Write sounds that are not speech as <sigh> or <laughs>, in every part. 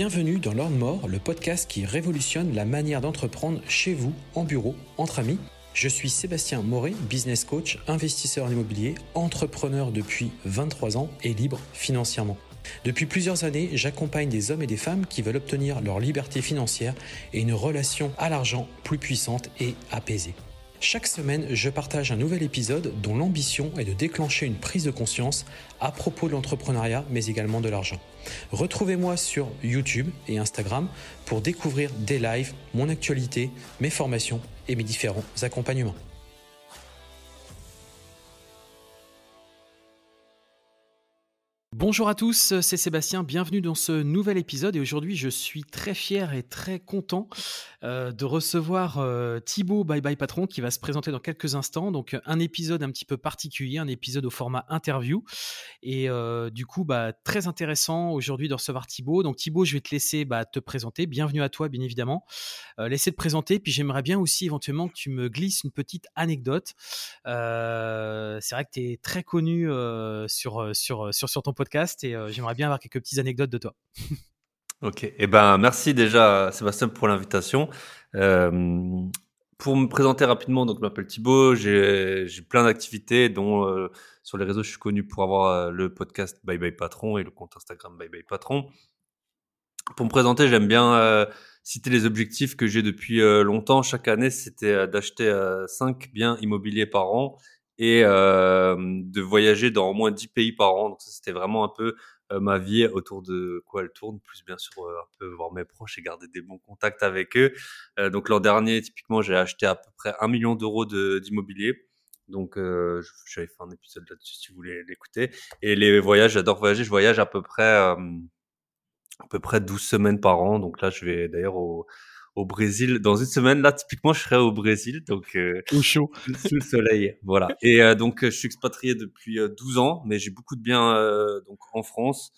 Bienvenue dans Lord More, le podcast qui révolutionne la manière d'entreprendre chez vous, en bureau, entre amis. Je suis Sébastien Moret, business coach, investisseur en immobilier, entrepreneur depuis 23 ans et libre financièrement. Depuis plusieurs années, j'accompagne des hommes et des femmes qui veulent obtenir leur liberté financière et une relation à l'argent plus puissante et apaisée. Chaque semaine, je partage un nouvel épisode dont l'ambition est de déclencher une prise de conscience à propos de l'entrepreneuriat, mais également de l'argent. Retrouvez-moi sur YouTube et Instagram pour découvrir des lives, mon actualité, mes formations et mes différents accompagnements. Bonjour à tous, c'est Sébastien, bienvenue dans ce nouvel épisode et aujourd'hui je suis très fier et très content euh, de recevoir euh, Thibaut Bye Bye Patron qui va se présenter dans quelques instants. Donc un épisode un petit peu particulier, un épisode au format interview et euh, du coup bah, très intéressant aujourd'hui de recevoir Thibaut. Donc Thibaut je vais te laisser bah, te présenter, bienvenue à toi bien évidemment, laisser te présenter puis j'aimerais bien aussi éventuellement que tu me glisses une petite anecdote. c'est vrai que tu es très connu sur, sur, sur, sur ton podcast et euh, j'aimerais bien avoir quelques petites anecdotes de toi. ok, et eh ben merci déjà Sébastien pour l'invitation. Euh, pour me présenter rapidement, donc je m'appelle Thibaut, j'ai plein d'activités dont euh, sur les réseaux je suis connu pour avoir le podcast Bye Bye Patron et le compte Instagram Bye Bye Patron. Pour me présenter, j'aime bien citer les objectifs que j'ai depuis longtemps. Chaque année, c'était d'acheter 5 biens immobiliers par an et euh, de voyager dans au moins 10 pays par an. Donc ça, c'était vraiment un peu euh, ma vie autour de quoi elle tourne, plus bien sûr euh, un peu voir mes proches et garder des bons contacts avec eux. donc l'an dernier, typiquement, j'ai acheté à peu près un million d'euros d'immobilier. Donc euh, j'avais fait un épisode là-dessus si vous voulez l'écouter. Et les voyages, j'adore voyager. Je voyage à peu près à peu près 12 semaines par an. Donc là, je vais d'ailleurs au au Brésil dans une semaine. Là, typiquement, je serai au Brésil, donc euh, au chaud, sous le soleil, voilà. Et euh, donc, je suis expatrié depuis 12 euh, ans, mais j'ai beaucoup de biens donc en France.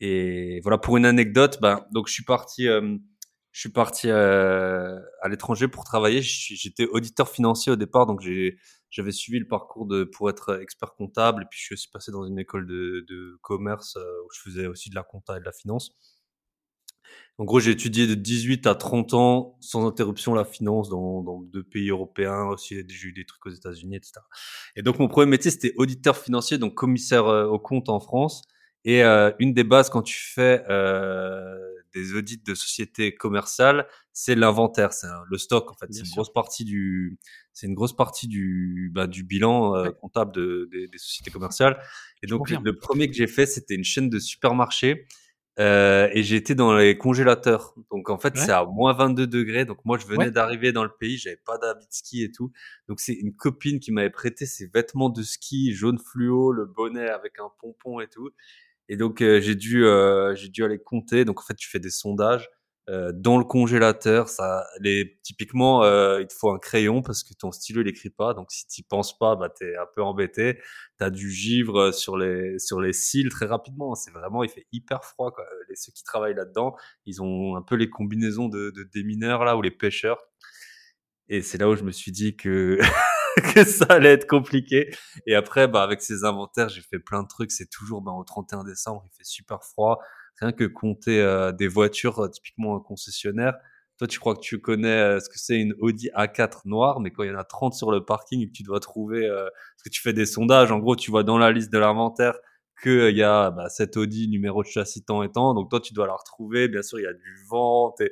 Et voilà, pour une anecdote, ben, donc je suis parti, je suis parti à l'étranger pour travailler. J'étais auditeur financier au départ, donc j'ai j'avais suivi le parcours de pour être expert comptable, et puis je suis aussi passé dans une école de, de commerce où je faisais aussi de la compta et de la finance. En gros, j'ai étudié de 18 à 30 ans sans interruption la finance dans, dans deux pays européens, aussi j'ai eu des trucs aux États-Unis, etc. Et donc mon premier métier c'était auditeur financier, donc commissaire euh, au compte en France. Et euh, une des bases quand tu fais euh, des audits de sociétés commerciales, c'est l'inventaire, c'est le stock en fait. C'est une grosse partie du, c'est une grosse partie du, bah, du bilan euh, comptable de, des, des sociétés commerciales. Et donc le premier que j'ai fait, c'était une chaîne de supermarchés euh, et j'étais dans les congélateurs. Donc en fait, c'est à moins 22 degrés. Donc moi, je venais d'arriver dans le pays, j'avais pas d'habit de ski et tout. Donc c'est une copine qui m'avait prêté ses vêtements de ski jaune fluo, le bonnet avec un pompon et tout. Et donc euh, j'ai dû euh, j'ai dû aller compter. Donc en fait, tu fais des sondages. Euh, dans le congélateur, ça, les, typiquement, euh, il te faut un crayon parce que ton stylo il écrit pas. Donc si tu penses pas, bah t'es un peu embêté. T'as du givre sur les sur les cils très rapidement. C'est vraiment, il fait hyper froid. Quoi. Les ceux qui travaillent là-dedans, ils ont un peu les combinaisons de, de démineurs là ou les pêcheurs. Et c'est là où je me suis dit que <laughs> que ça allait être compliqué. Et après, bah avec ces inventaires, j'ai fait plein de trucs. C'est toujours, bah, au 31 décembre, il fait super froid rien que compter euh, des voitures, euh, typiquement un concessionnaire. Toi, tu crois que tu connais euh, ce que c'est une Audi A4 noire, mais quand il y en a 30 sur le parking et que tu dois trouver, parce que tu fais des sondages, en gros, tu vois dans la liste de l'inventaire qu'il y a bah, cette Audi numéro de châssis tant et tant, donc toi tu dois la retrouver, bien sûr il y a du vent, tes,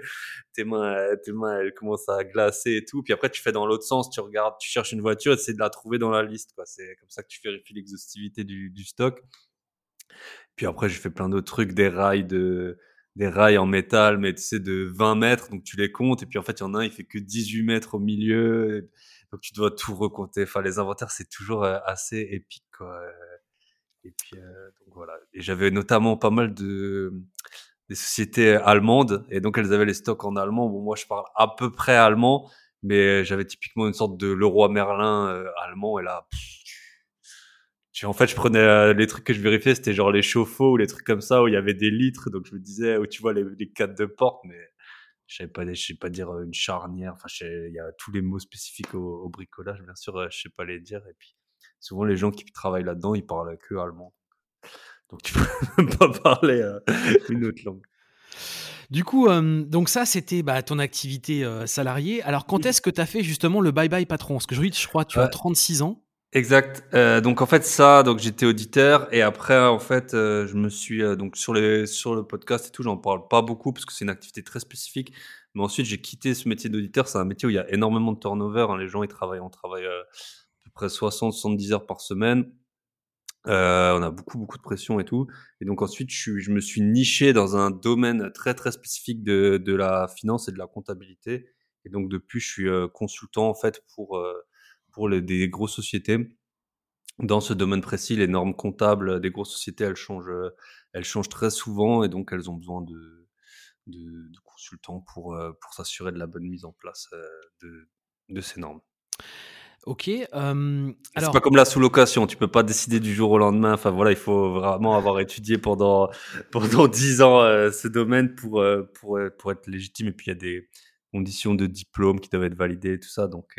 tes mains, tes mains elles commencent à glacer et tout, puis après tu fais dans l'autre sens, tu regardes, tu cherches une voiture, et de la trouver dans la liste. C'est comme ça que tu vérifies l'exhaustivité du, du stock. Puis après, j'ai fait plein d'autres trucs, des rails de, des rails en métal, mais tu sais, de 20 mètres, donc tu les comptes, et puis en fait, il y en a un, il fait que 18 mètres au milieu, donc tu dois tout recompter. Enfin, les inventaires, c'est toujours euh, assez épique, quoi. Et puis, euh, donc voilà. Et j'avais notamment pas mal de, des sociétés allemandes, et donc elles avaient les stocks en allemand. Bon, moi, je parle à peu près allemand, mais j'avais typiquement une sorte de Leroy Merlin euh, allemand, et là, en fait, je prenais euh, les trucs que je vérifiais, c'était genre les chauffe-eau ou les trucs comme ça où il y avait des litres. Donc je me disais, où tu vois les, les cadres de porte, mais je savais pas, je sais pas dire euh, une charnière. Enfin, il y a tous les mots spécifiques au, bricolage, bien sûr, euh, je sais pas les dire. Et puis souvent les gens qui travaillent là-dedans, ils parlent que allemand. Donc tu <laughs> peux même pas parler <laughs> une autre langue. Du coup, donc ça, c'était bah, ton activité salariée. Alors, quand est-ce que tu as fait justement le bye-bye patron? Parce que je crois, tu as 36 ans. Exact. Euh, donc en fait ça, donc j'étais auditeur et après en fait euh, je me suis euh, donc sur les sur le podcast et tout, j'en parle pas beaucoup parce que c'est une activité très spécifique. Mais ensuite j'ai quitté ce métier d'auditeur. C'est un métier où il y a énormément de turnover. Hein. Les gens ils travaillent, on travaille à peu près 60-70 heures par semaine. on a beaucoup beaucoup de pression et tout. Et donc ensuite je, je me suis niché dans un domaine très très spécifique de de la finance et de la comptabilité. Et donc depuis je suis consultant en fait pour pour les, des grosses sociétés. Dans ce domaine précis, les normes comptables des grosses sociétés, elles changent, elles changent très souvent et donc elles ont besoin de, de, consultants pour, euh, pour s'assurer de la bonne mise en place euh, de, de ces normes. Ok. alors... C'est pas comme la sous-location, tu peux pas décider du jour au lendemain. Enfin voilà, il faut vraiment avoir étudié pendant pendant <laughs> dix ans euh, ce domaine pour pour pour être légitime. Et puis il y a des conditions de diplôme qui doivent être validées, tout ça. Donc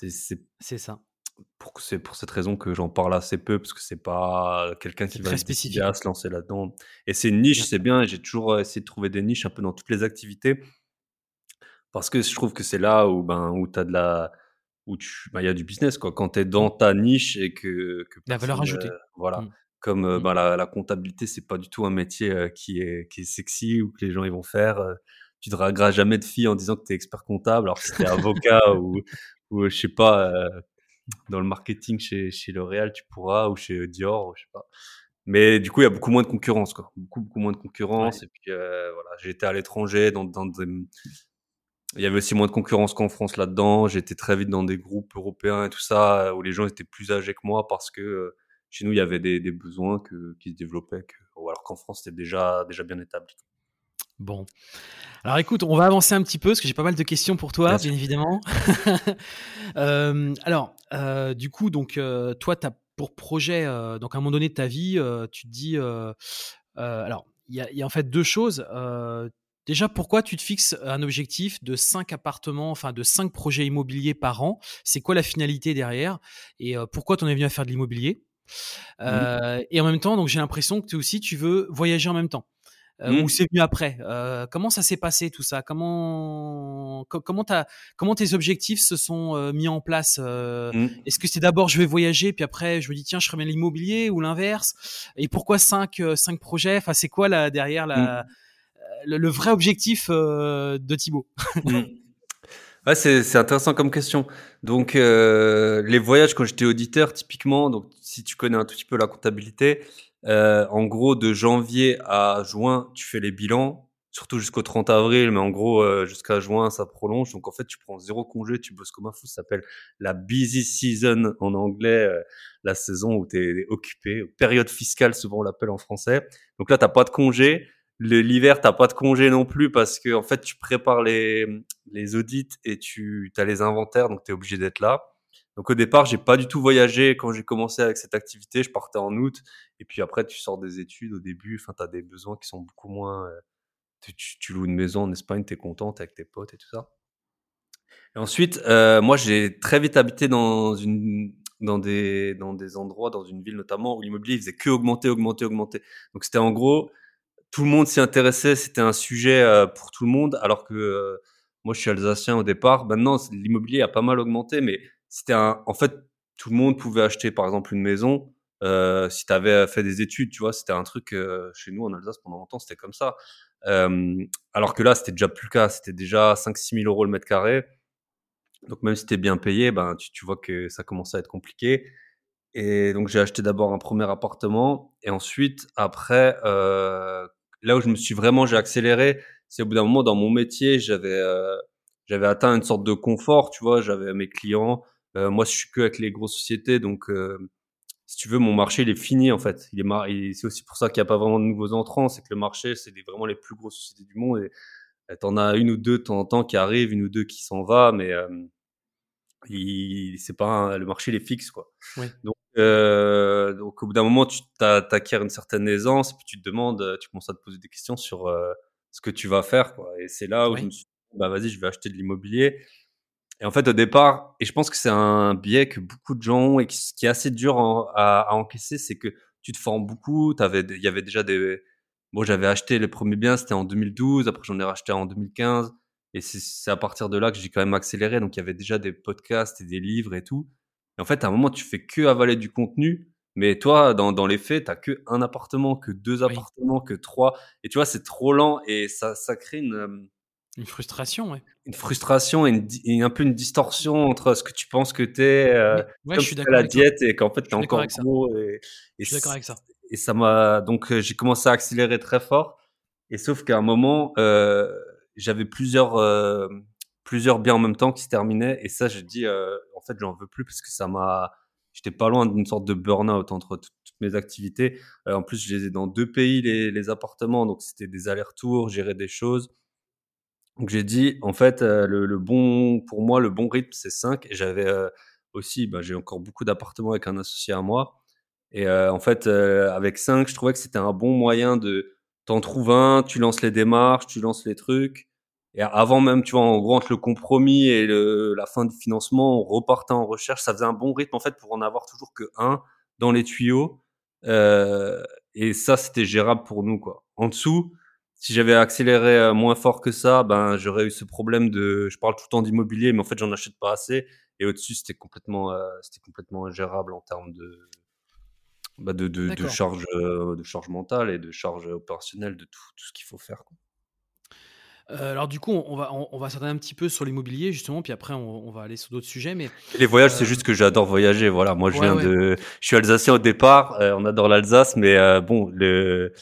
c'est ça. C'est pour cette raison que j'en parle assez peu, parce que c'est pas quelqu'un qui va spécifique. à se lancer là-dedans. Et c'est une niche, c'est bien. J'ai toujours essayé de trouver des niches un peu dans toutes les activités, parce que je trouve que c'est là où ben où as de la où tu ben, il y a du business quoi. Quand tu es dans mmh. ta niche et que, que la valeur ajoutée. voilà. Mmh. Comme mmh. ben, la, la, comptabilité, c'est pas du tout un métier qui est qui est sexy ou que les gens ils vont faire tu dragueras jamais de filles en disant que tu es expert comptable. Alors si tu es avocat <laughs> ou, ou je sais pas, dans le marketing chez, chez L'Oréal, tu pourras, ou chez Dior, je sais pas. Mais du coup, il y a beaucoup moins de concurrence, quoi. Beaucoup, beaucoup moins de concurrence. Et puis, euh, voilà, j'étais à l'étranger, dans, dans des... il y avait aussi moins de concurrence qu'en France là-dedans. J'étais très vite dans des groupes européens et tout ça, où les gens étaient plus âgés que moi parce que euh, chez nous, il y avait des, des besoins que, qui se développaient, que, alors qu'en France, c'était déjà, déjà bien établi. Bon. Alors écoute, on va avancer un petit peu parce que j'ai pas mal de questions pour toi, bien, évidemment. <laughs> Euh, alors, euh, du coup, donc euh, toi, tu as pour projet, donc à un moment donné de ta vie, tu te dis, alors il y, a en fait deux choses. Déjà, pourquoi tu te fixes un objectif de 5 appartements, enfin de 5 projets immobiliers par an? C'est quoi la finalité derrière? Et pourquoi tu en es venu à faire de l'immobilier? Et en même temps, donc j'ai l'impression que tu aussi tu veux voyager en même temps. Euh, ou mmh. c'est venu après? Euh, Comment ça s'est passé tout ça? Comment comment, comment tes objectifs se sont euh, mis en place? Mmh. Est-ce que c'est d'abord je vais voyager puis après je me dis tiens je bien l'immobilier ou l'inverse? Et pourquoi cinq cinq projets? Enfin c'est quoi là derrière la, mmh. le, vrai objectif de Thibaut? <laughs> Ouais, c'est intéressant comme question. Donc, les voyages, quand j'étais auditeur, typiquement, donc si tu connais un tout petit peu la comptabilité, euh, en gros, de janvier à juin, tu fais les bilans, surtout jusqu'au 30 avril, mais en gros, euh, jusqu'à juin, ça prolonge. Donc, en fait, tu prends zéro congé, tu bosses comme un fou. Ça s'appelle la busy season en anglais, euh, la saison où tu es occupé. Période fiscale, souvent on l'appelle en français. Donc là, t'as pas de congé. L'hiver, t'as pas de congé non plus parce que en fait, tu prépares les, les audits et tu as les inventaires, donc tu es obligé d'être là. Donc au départ, j'ai pas du tout voyagé quand j'ai commencé avec cette activité. Je partais en août et puis après tu sors des études au début. Enfin, t'as des besoins qui sont beaucoup moins. Euh, tu, loues une maison en Espagne, t'es contente avec tes potes et tout ça. Et ensuite, euh, moi j'ai très vite habité dans une dans des dans des endroits, dans une ville notamment où l'immobilier faisait que augmenter, augmenter, augmenter. Donc c'était en gros tout le monde s'y intéressait, c'était un sujet euh, pour tout le monde. Alors que euh, moi je suis alsacien au départ. Maintenant l'immobilier a pas mal augmenté, mais c'était un, en fait, tout le monde pouvait acheter, par exemple, une maison. Euh, si tu avais fait des études, tu vois, c'était un truc euh, chez nous en Alsace pendant longtemps, c'était comme ça. Euh, alors que là, c'était déjà plus le cas. C'était déjà 5-6 000 euros le mètre carré. Donc même si tu es bien payé, ben, tu, tu vois que ça commençait à être compliqué. Et donc j'ai acheté d'abord un premier appartement. Et ensuite, après, euh, là où je me suis vraiment, j'ai accéléré, c'est au bout d'un moment dans mon métier, j'avais euh, j'avais atteint une sorte de confort, tu vois, j'avais mes clients, moi, je suis que avec les grosses sociétés, donc euh, si tu veux, mon marché il est fini en fait. Il est c'est aussi pour ça qu'il n'y a pas vraiment de nouveaux entrants, c'est que le marché c'est vraiment les plus grosses sociétés du monde et t'en as une ou deux de temps en temps qui arrivent, une ou deux qui s'en va, mais euh, c'est pas le marché il est fixe quoi. Donc, euh, donc au bout d'un moment tu t'acquiers une certaine aisance et puis tu te demandes, tu commences à te poser des questions sur euh, ce que tu vas faire quoi. Et c'est là où je me suis dit, bah vas-y je vais acheter de l'immobilier et en fait, au départ, et je pense que c'est un biais que beaucoup de gens ont et qui, est assez dur à, à, encaisser, c'est que tu te formes beaucoup. Il y avait déjà des, bon, j'avais acheté les premiers biens, c'était en 2012. Après, j'en ai racheté en 2015. Et c'est à partir de là que j'ai quand même accéléré. Donc, il y avait déjà des podcasts et des livres et tout. Et en fait, à un moment, tu fais que avaler du contenu. Mais toi, dans, dans les faits, t'as que un appartement, que deux appartements, que trois. Et tu vois, c'est trop lent et ça, ça crée une, euh, une frustration, ouais. Une frustration et, un peu une distorsion entre ce que tu penses que t'es, euh, ouais, je suis la diète et qu'en fait t'es encore gros. Et, je suis d'accord avec ça. Et ça m'a donc euh, j'ai commencé à accélérer très fort. Et sauf qu'à un moment, euh, j'avais plusieurs euh, plusieurs biens en même temps qui se terminaient. Et ça, j'ai dit euh, en fait j'en veux plus parce que ça m'a j'étais pas loin d'une sorte de burn-out entre toutes mes activités. En plus, je les ai dans deux pays les, les appartements, donc c'était des allers-retours, gérer des choses. Donc j'ai dit, en fait, euh, le, le, bon, pour moi, le bon rythme, c'est 5. Et j'avais euh, aussi, bah, j'ai encore beaucoup d'appartements avec un associé à moi. Et euh, en fait, avec 5, je trouvais que c'était un bon moyen de t'en trouver un, tu lances les démarches, tu lances les trucs. Et avant même, tu vois, en gros, entre le compromis et le, la fin du financement, on repartait en recherche. Ça faisait un bon rythme, en fait, pour en avoir toujours que un dans les tuyaux. et ça, c'était gérable pour nous, quoi. En dessous, si j'avais accéléré euh, moins fort que ça, ben j'aurais eu ce problème de, je parle tout le temps d'immobilier, mais en fait j'en achète pas assez. Et au-dessus, c'était complètement, euh, c'était complètement ingérable en termes de, bah de, de, de, charge, euh, de charge mentale et de charge opérationnelle de tout, tout ce qu'il faut faire. Quoi. alors du coup, on va on, va s'attarder un petit peu sur l'immobilier justement, puis après on, on va aller sur d'autres sujets. Mais les voyages, c'est juste que j'adore voyager. Voilà, moi je viens de, je suis alsacien au départ. on adore l'Alsace, mais bon, le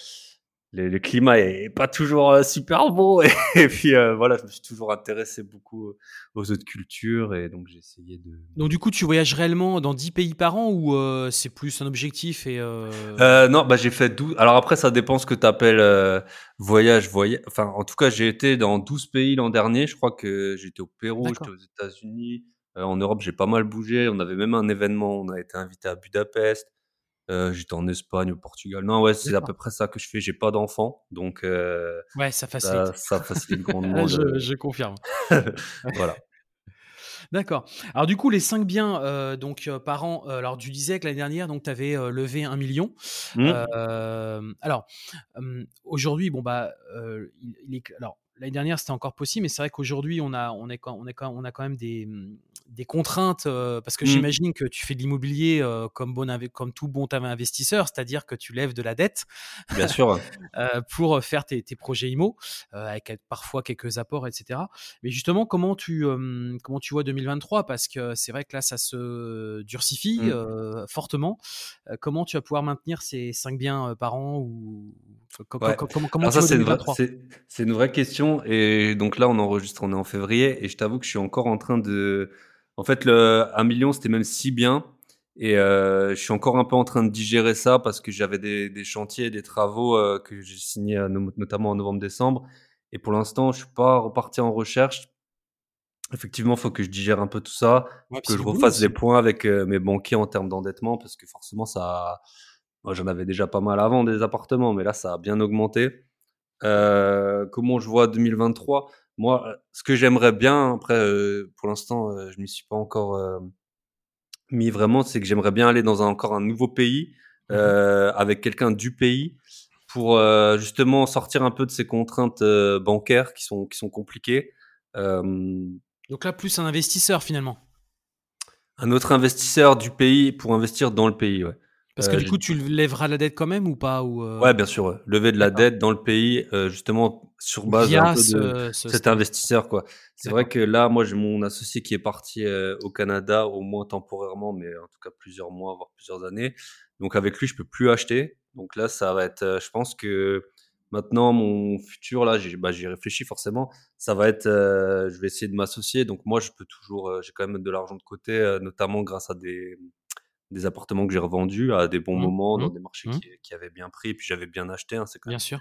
le, le, climat est pas toujours euh, super beau <laughs> et, puis euh, voilà je me suis toujours intéressé beaucoup euh, aux autres cultures et donc j'ai essayé de donc du coup tu voyages réellement dans 10 pays par an ou c'est plus un objectif et non bah j'ai fait 12 alors après ça dépend ce que tu appelles voyage voyage enfin en tout cas j'ai été dans 12 pays l'an dernier. Je crois que j'étais au Pérou j'étais aux États-Unis en Europe j'ai pas mal bougé. On avait même un événement on a été invité à Budapest euh, j'étais en Espagne, au Portugal. Non, ouais, c'est à peu près ça que je fais. J'ai pas d'enfants, donc euh, ouais, ça facilite. Ça, ça facilite grandement. <laughs> je, je, confirme. <laughs> voilà. D'accord. Alors du coup, les 5 biens euh, donc euh, par an. Euh, alors tu disais que l'année dernière, donc tu avais levé un million. Mmh. alors aujourd'hui, bon bah, il, il est, alors l'année dernière c'était encore possible, mais c'est vrai qu'aujourd'hui on a on est on est on a quand même des des contraintes parce que mmh. j'imagine que tu fais de l'immobilier comme bon comme tout bon investisseur, c'est-à-dire que tu lèves de la dette. Bien sûr. <laughs> pour faire tes, tes projets IMO avec parfois quelques apports, etc. Mais justement, comment tu comment tu vois 2023 parce que c'est vrai que là ça se durcifie mmh. fortement. comment tu vas pouvoir maintenir ces 5 biens par an ou comment, comment ça, c'est une, c'est une vraie question et donc là on enregistre on est en février et je t'avoue que je suis encore en train de en fait, le 1 million, c'était même si bien. Et euh, je suis encore un peu en train de digérer ça parce que j'avais des, des, chantiers, des travaux euh, que j'ai signés notamment en novembre-décembre. Et pour l'instant, je suis pas reparti en recherche. Effectivement, il faut que je digère un peu tout ça, que je refasse des points avec euh, mes banquiers en termes d'endettement parce que forcément, ça, moi, j'en avais déjà pas mal avant des appartements, mais là, ça a bien augmenté. Euh, comment je vois 2023 moi, euh, ce que j'aimerais bien, après, euh, pour l'instant, euh, je m'y suis pas encore euh, mis vraiment, c'est que j'aimerais bien aller dans un, encore un nouveau pays mmh avec quelqu'un du pays pour justement sortir un peu de ces contraintes bancaires qui sont qui sont compliquées. Donc là, plus un investisseur finalement. Un autre investisseur du pays pour investir dans le pays, ouais. Parce que du coup, tu lèveras la dette quand même ou pas ou Ouais, bien sûr. Lever de la dette dans le pays, justement, sur base peu de cet investisseur. quoi. C'est vrai que là, moi, j'ai mon associé qui est parti au Canada, au moins temporairement, mais en tout cas plusieurs mois, voire plusieurs années. Donc avec lui, je peux plus acheter. Donc là, ça va être, je pense que maintenant, mon futur, là, j'ai bah, réfléchi forcément. Ça va être, je vais essayer de m'associer. Donc moi, je peux toujours, j'ai quand même de l'argent de côté, notamment grâce à des des appartements que j'ai revendus à des bons mmh, moments dans mmh, des marchés mmh. qui, qui, avaient bien pris et puis j'avais bien acheté. Hein, c'est quand bien sûr.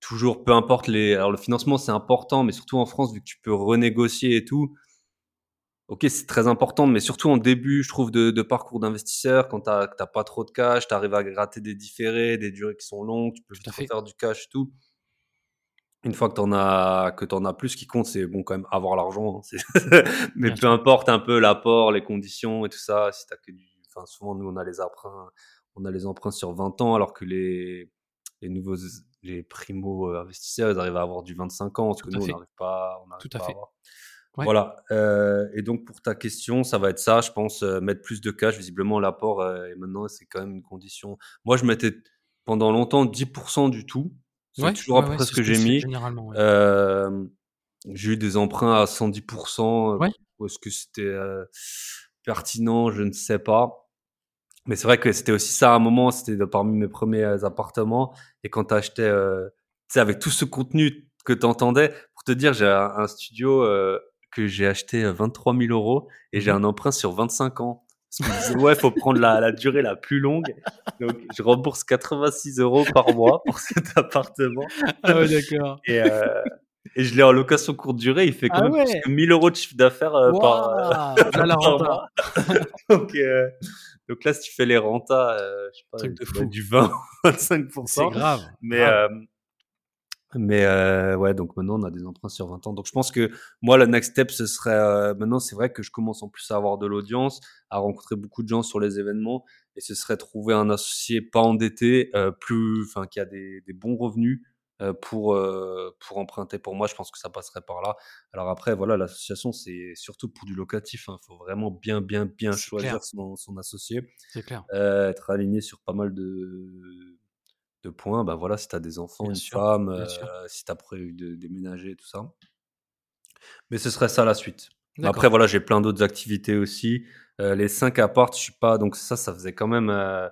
Toujours, peu importe les. Alors le financement c'est important, mais surtout en France vu que tu peux renégocier et tout. Ok, c'est très important, mais surtout en début, je trouve, de, de parcours d'investisseur, quand tu n'as pas trop de cash, tu arrives à gratter des différés, des durées qui sont longues, tu peux tout faire du cash et tout. Une fois que tu en as que en as plus, ce qui compte, c'est bon quand même avoir l'argent. Hein, <laughs> mais peu importe un peu l'apport, les conditions et tout ça. Si t'as que du souvent, nous, on a les emprunts, on a les emprunts sur 20 ans, alors que les, les nouveaux, les primo investisseurs, ils arrivent à avoir du 25 ans, parce que nous, on n'arrive pas, on Tout à, fait. avoir. Voilà. Euh, et donc, pour ta question, ça va être ça, je pense, euh, mettre plus de cash. Visiblement, l'apport, euh, et maintenant, c'est quand même une condition. Moi, je mettais pendant longtemps 10% du tout. C'est toujours après ce que j'ai mis. j'ai eu des emprunts à 110%. Est-ce que c'était pertinent Je ne sais pas. Mais c'est vrai que c'était aussi ça à un moment. C'était parmi mes premiers appartements. Et quand tu achetais, tu sais, avec tout ce contenu que tu entendais, pour te dire, j'ai un, studio que j'ai acheté 23 000 euros et j'ai mmh un emprunt sur 25 ans. Parce que ouais, faut prendre la, la, durée la plus longue. Donc, je rembourse 86 euros par mois pour <laughs> cet appartement. Ah ouais, d'accord. Et, euh, et je l'ai en location courte durée. Il fait quand ah même plus que 1000 euros de chiffre d'affaires euh, par, euh, la <laughs> mois. <laughs> donc, euh, donc là, si tu fais les rentas, euh, je sais pas, de fou. du 20, 25%. <laughs> C'est grave. Mais, Euh, mais euh, ouais, donc maintenant on a des emprunts sur 20 ans. Donc je pense que moi, le next step, ce serait euh, maintenant, c'est vrai que je commence en plus à avoir de l'audience, à rencontrer beaucoup de gens sur les événements, et ce serait trouver un associé pas endetté, euh, plus, enfin qui a des, des bons revenus pour euh, pour emprunter. Pour moi, je pense que ça passerait par là. Alors après, voilà, l'association, c'est surtout pour du locatif. Il hein. faut vraiment bien, bien, bien choisir son, son, associé. C'est clair. Euh, être aligné sur pas mal de de points, bah voilà, si tu as des enfants, une femme, euh, si tu as prévu de déménager, tout ça. Mais ce serait ça la suite. Après, voilà, j'ai plein d'autres activités aussi. Euh, les 5 apparts, je suis pas. Donc, ça, ça faisait quand même euh,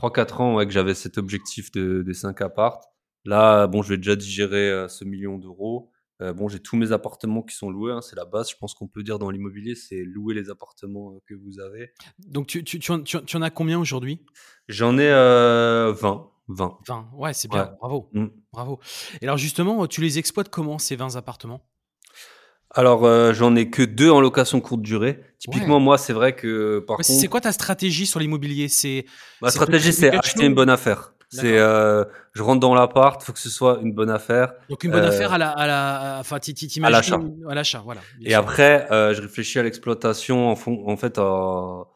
3-4 ans ouais, que j'avais cet objectif de, des 5 apparts. Là, bon, je vais déjà digérer euh, ce million d'euros. Euh, bon, j'ai tous mes appartements qui sont loués, hein, c'est la base. Je pense qu'on peut dire dans l'immobilier, c'est louer les appartements que vous avez. Donc, tu, tu, tu, en, tu en, as combien aujourd'hui? J'en ai 20. 20. 20, ouais, c'est bien, bravo. Mmh. Bravo. Et alors justement, tu les exploites comment ces 20 appartements? Alors, euh, j'en ai que deux en location courte durée. Typiquement, moi, c'est vrai que par contre. C'est quoi ta stratégie sur l'immobilier? C'est ma stratégie, c'est acheter une bonne affaire. C'est, euh, je rentre dans l'appart, faut que ce soit une bonne affaire. Donc une bonne affaire à la, à la, enfin, à l'achat. À l'achat, voilà. Et après, euh, je réfléchis à l'exploitation en, fond, en fait, en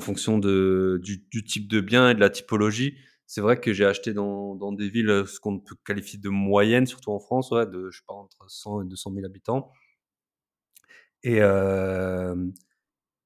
fonction de du, du, type de bien et de la typologie c'est vrai que j'ai acheté dans, dans des villes euh, ce qu'on peut qualifier de moyennes, surtout en France, ouais, de je sais pas entre 100 et 200 000 habitants. Et euh,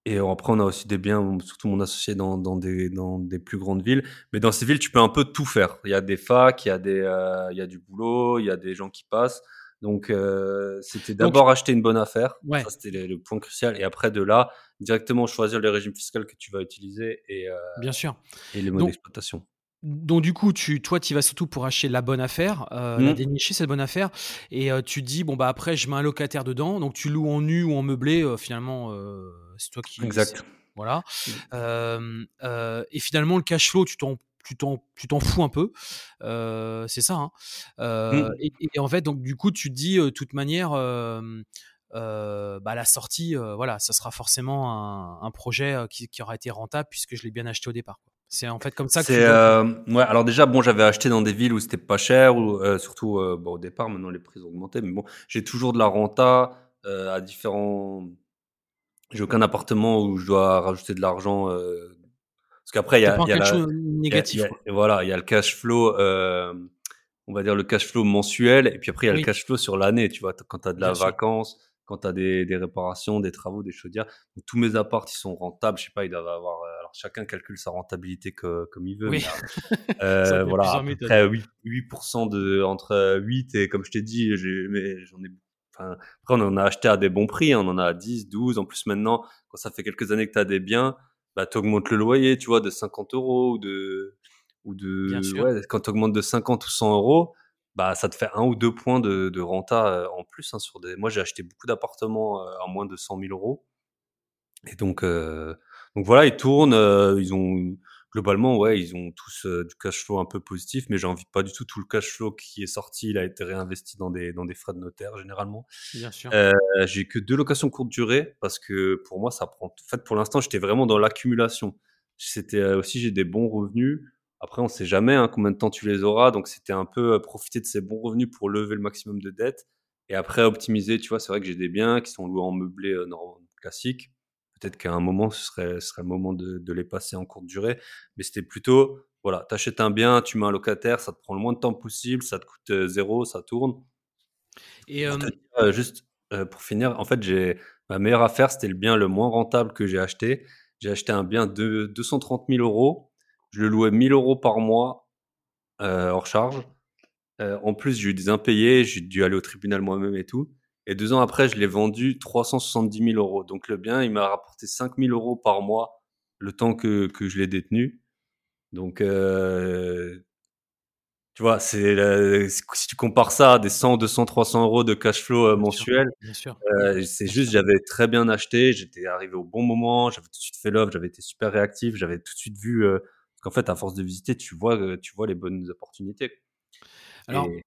et après on a aussi des biens, surtout mon associé dans, dans des dans des plus grandes villes. Mais dans ces villes, tu peux un peu tout faire. Il y a des facs, il y a des euh, il y a du boulot, il y a des gens qui passent. Donc euh, c'était d'abord acheter une bonne affaire, ouais. ça c'était le, point crucial, et après de là directement choisir le régime fiscal que tu vas utiliser et euh, bien sûr et les modes d'exploitation. Donc du coup, tu, toi, tu vas surtout pour acheter la bonne affaire, euh, la mmh. dénicher cette bonne affaire, et euh, tu dis bon bah après je mets un locataire dedans, donc tu loues en nu ou en meublé, euh, finalement c'est toi qui. Exact. Voilà. Mmh. et finalement le cash flow, tu t'en tu t'en tu t'en fous un peu, c'est ça. Hein mmh. et, et, en fait donc du coup tu te dis de toute manière. bah, la sortie, voilà, ça sera forcément un, un projet qui, qui, aura été rentable puisque je l'ai bien acheté au départ. C'est en fait comme ça que. C'est euh, ouais. Alors déjà, bon, j'avais acheté dans des villes où c'était pas cher, ou euh, surtout euh, bon, au départ. Maintenant, les prix ont augmenté, mais bon, j'ai toujours de la renta euh, à différents. J'ai aucun appartement où je dois rajouter de l'argent. parce qu'après, il y a, y a la, négatif. voilà, il y a le cash flow. on va dire le cash flow mensuel, et puis après, il y a le cash flow sur l'année. Tu vois, quand tu as de la vacance quand tu as des, des, réparations, des travaux, des chaudières. Donc, tous mes apparts, ils sont rentables. Je sais pas, ils doivent avoir. Euh, alors, chacun calcule sa rentabilité que, comme il veut. Oui. euh, <laughs> voilà. Après, 8%, 8% de, entre 8 et, comme je t'ai dit, j'en ai, enfin, après, on en a acheté à des bons prix. Hein. On en a à 10, 12. En plus, maintenant, quand ça fait quelques années que tu as des biens, bah, tu augmentes le loyer, tu vois, de 50 euros ou de, ou de, ouais, quand tu augmentes de 50 ou 100 euros, bah, ça te fait un ou deux points de, de renta euh, en plus. Hein, sur des... Moi, j'ai acheté beaucoup d'appartements euh, à moins de 100 000 euros. Et donc, euh, donc voilà, ils tournent. ils ont globalement, ouais, ils ont tous du cash flow un peu positif, mais j'ai envie pas du tout tout le cash flow qui est sorti. Il a été réinvesti dans des dans des frais de notaire généralement. Bien sûr. Euh, j'ai que deux locations courte durée parce que pour moi, ça prend. En fait, pour l'instant, j'étais vraiment dans l'accumulation. C'était aussi j'ai des bons revenus. Après, on sait jamais hein, combien de temps tu les auras. Donc, c'était un peu euh, profiter de ces bons revenus pour lever le maximum de dettes. Et après, optimiser, tu vois, c'est vrai que j'ai des biens qui sont loués en meublé euh, classique. Peut-être qu'à un moment, ce serait, ce serait le moment de, de les passer en courte durée. Mais c'était plutôt, voilà, t'achètes un bien, tu mets un locataire, ça te prend le moins de temps possible, ça te coûte euh, zéro, ça tourne. Et dire, euh, juste euh, pour finir, en fait, j'ai ma meilleure affaire, c'était le bien le moins rentable que j'ai acheté. J'ai acheté un bien de 230 000 euros. Je le louais 1000 euros par mois euh, hors charge. Euh, en plus, j'ai eu des impayés, j'ai dû aller au tribunal moi-même et tout. Et deux ans après, je l'ai vendu 370 000 euros. Donc le bien, il m'a rapporté 5 000 euros par mois le temps que, que je l'ai détenu. Donc, euh, tu vois, c'est si tu compares ça à des 100, 200, 300 euros de cash flow euh, mensuel, euh, c'est juste, j'avais très bien acheté, j'étais arrivé au bon moment, j'avais tout de suite fait l'offre, j'avais été super réactif, j'avais tout de suite vu, euh, qu'en fait, à force de visiter, tu vois, tu vois les bonnes opportunités. Alors, Et,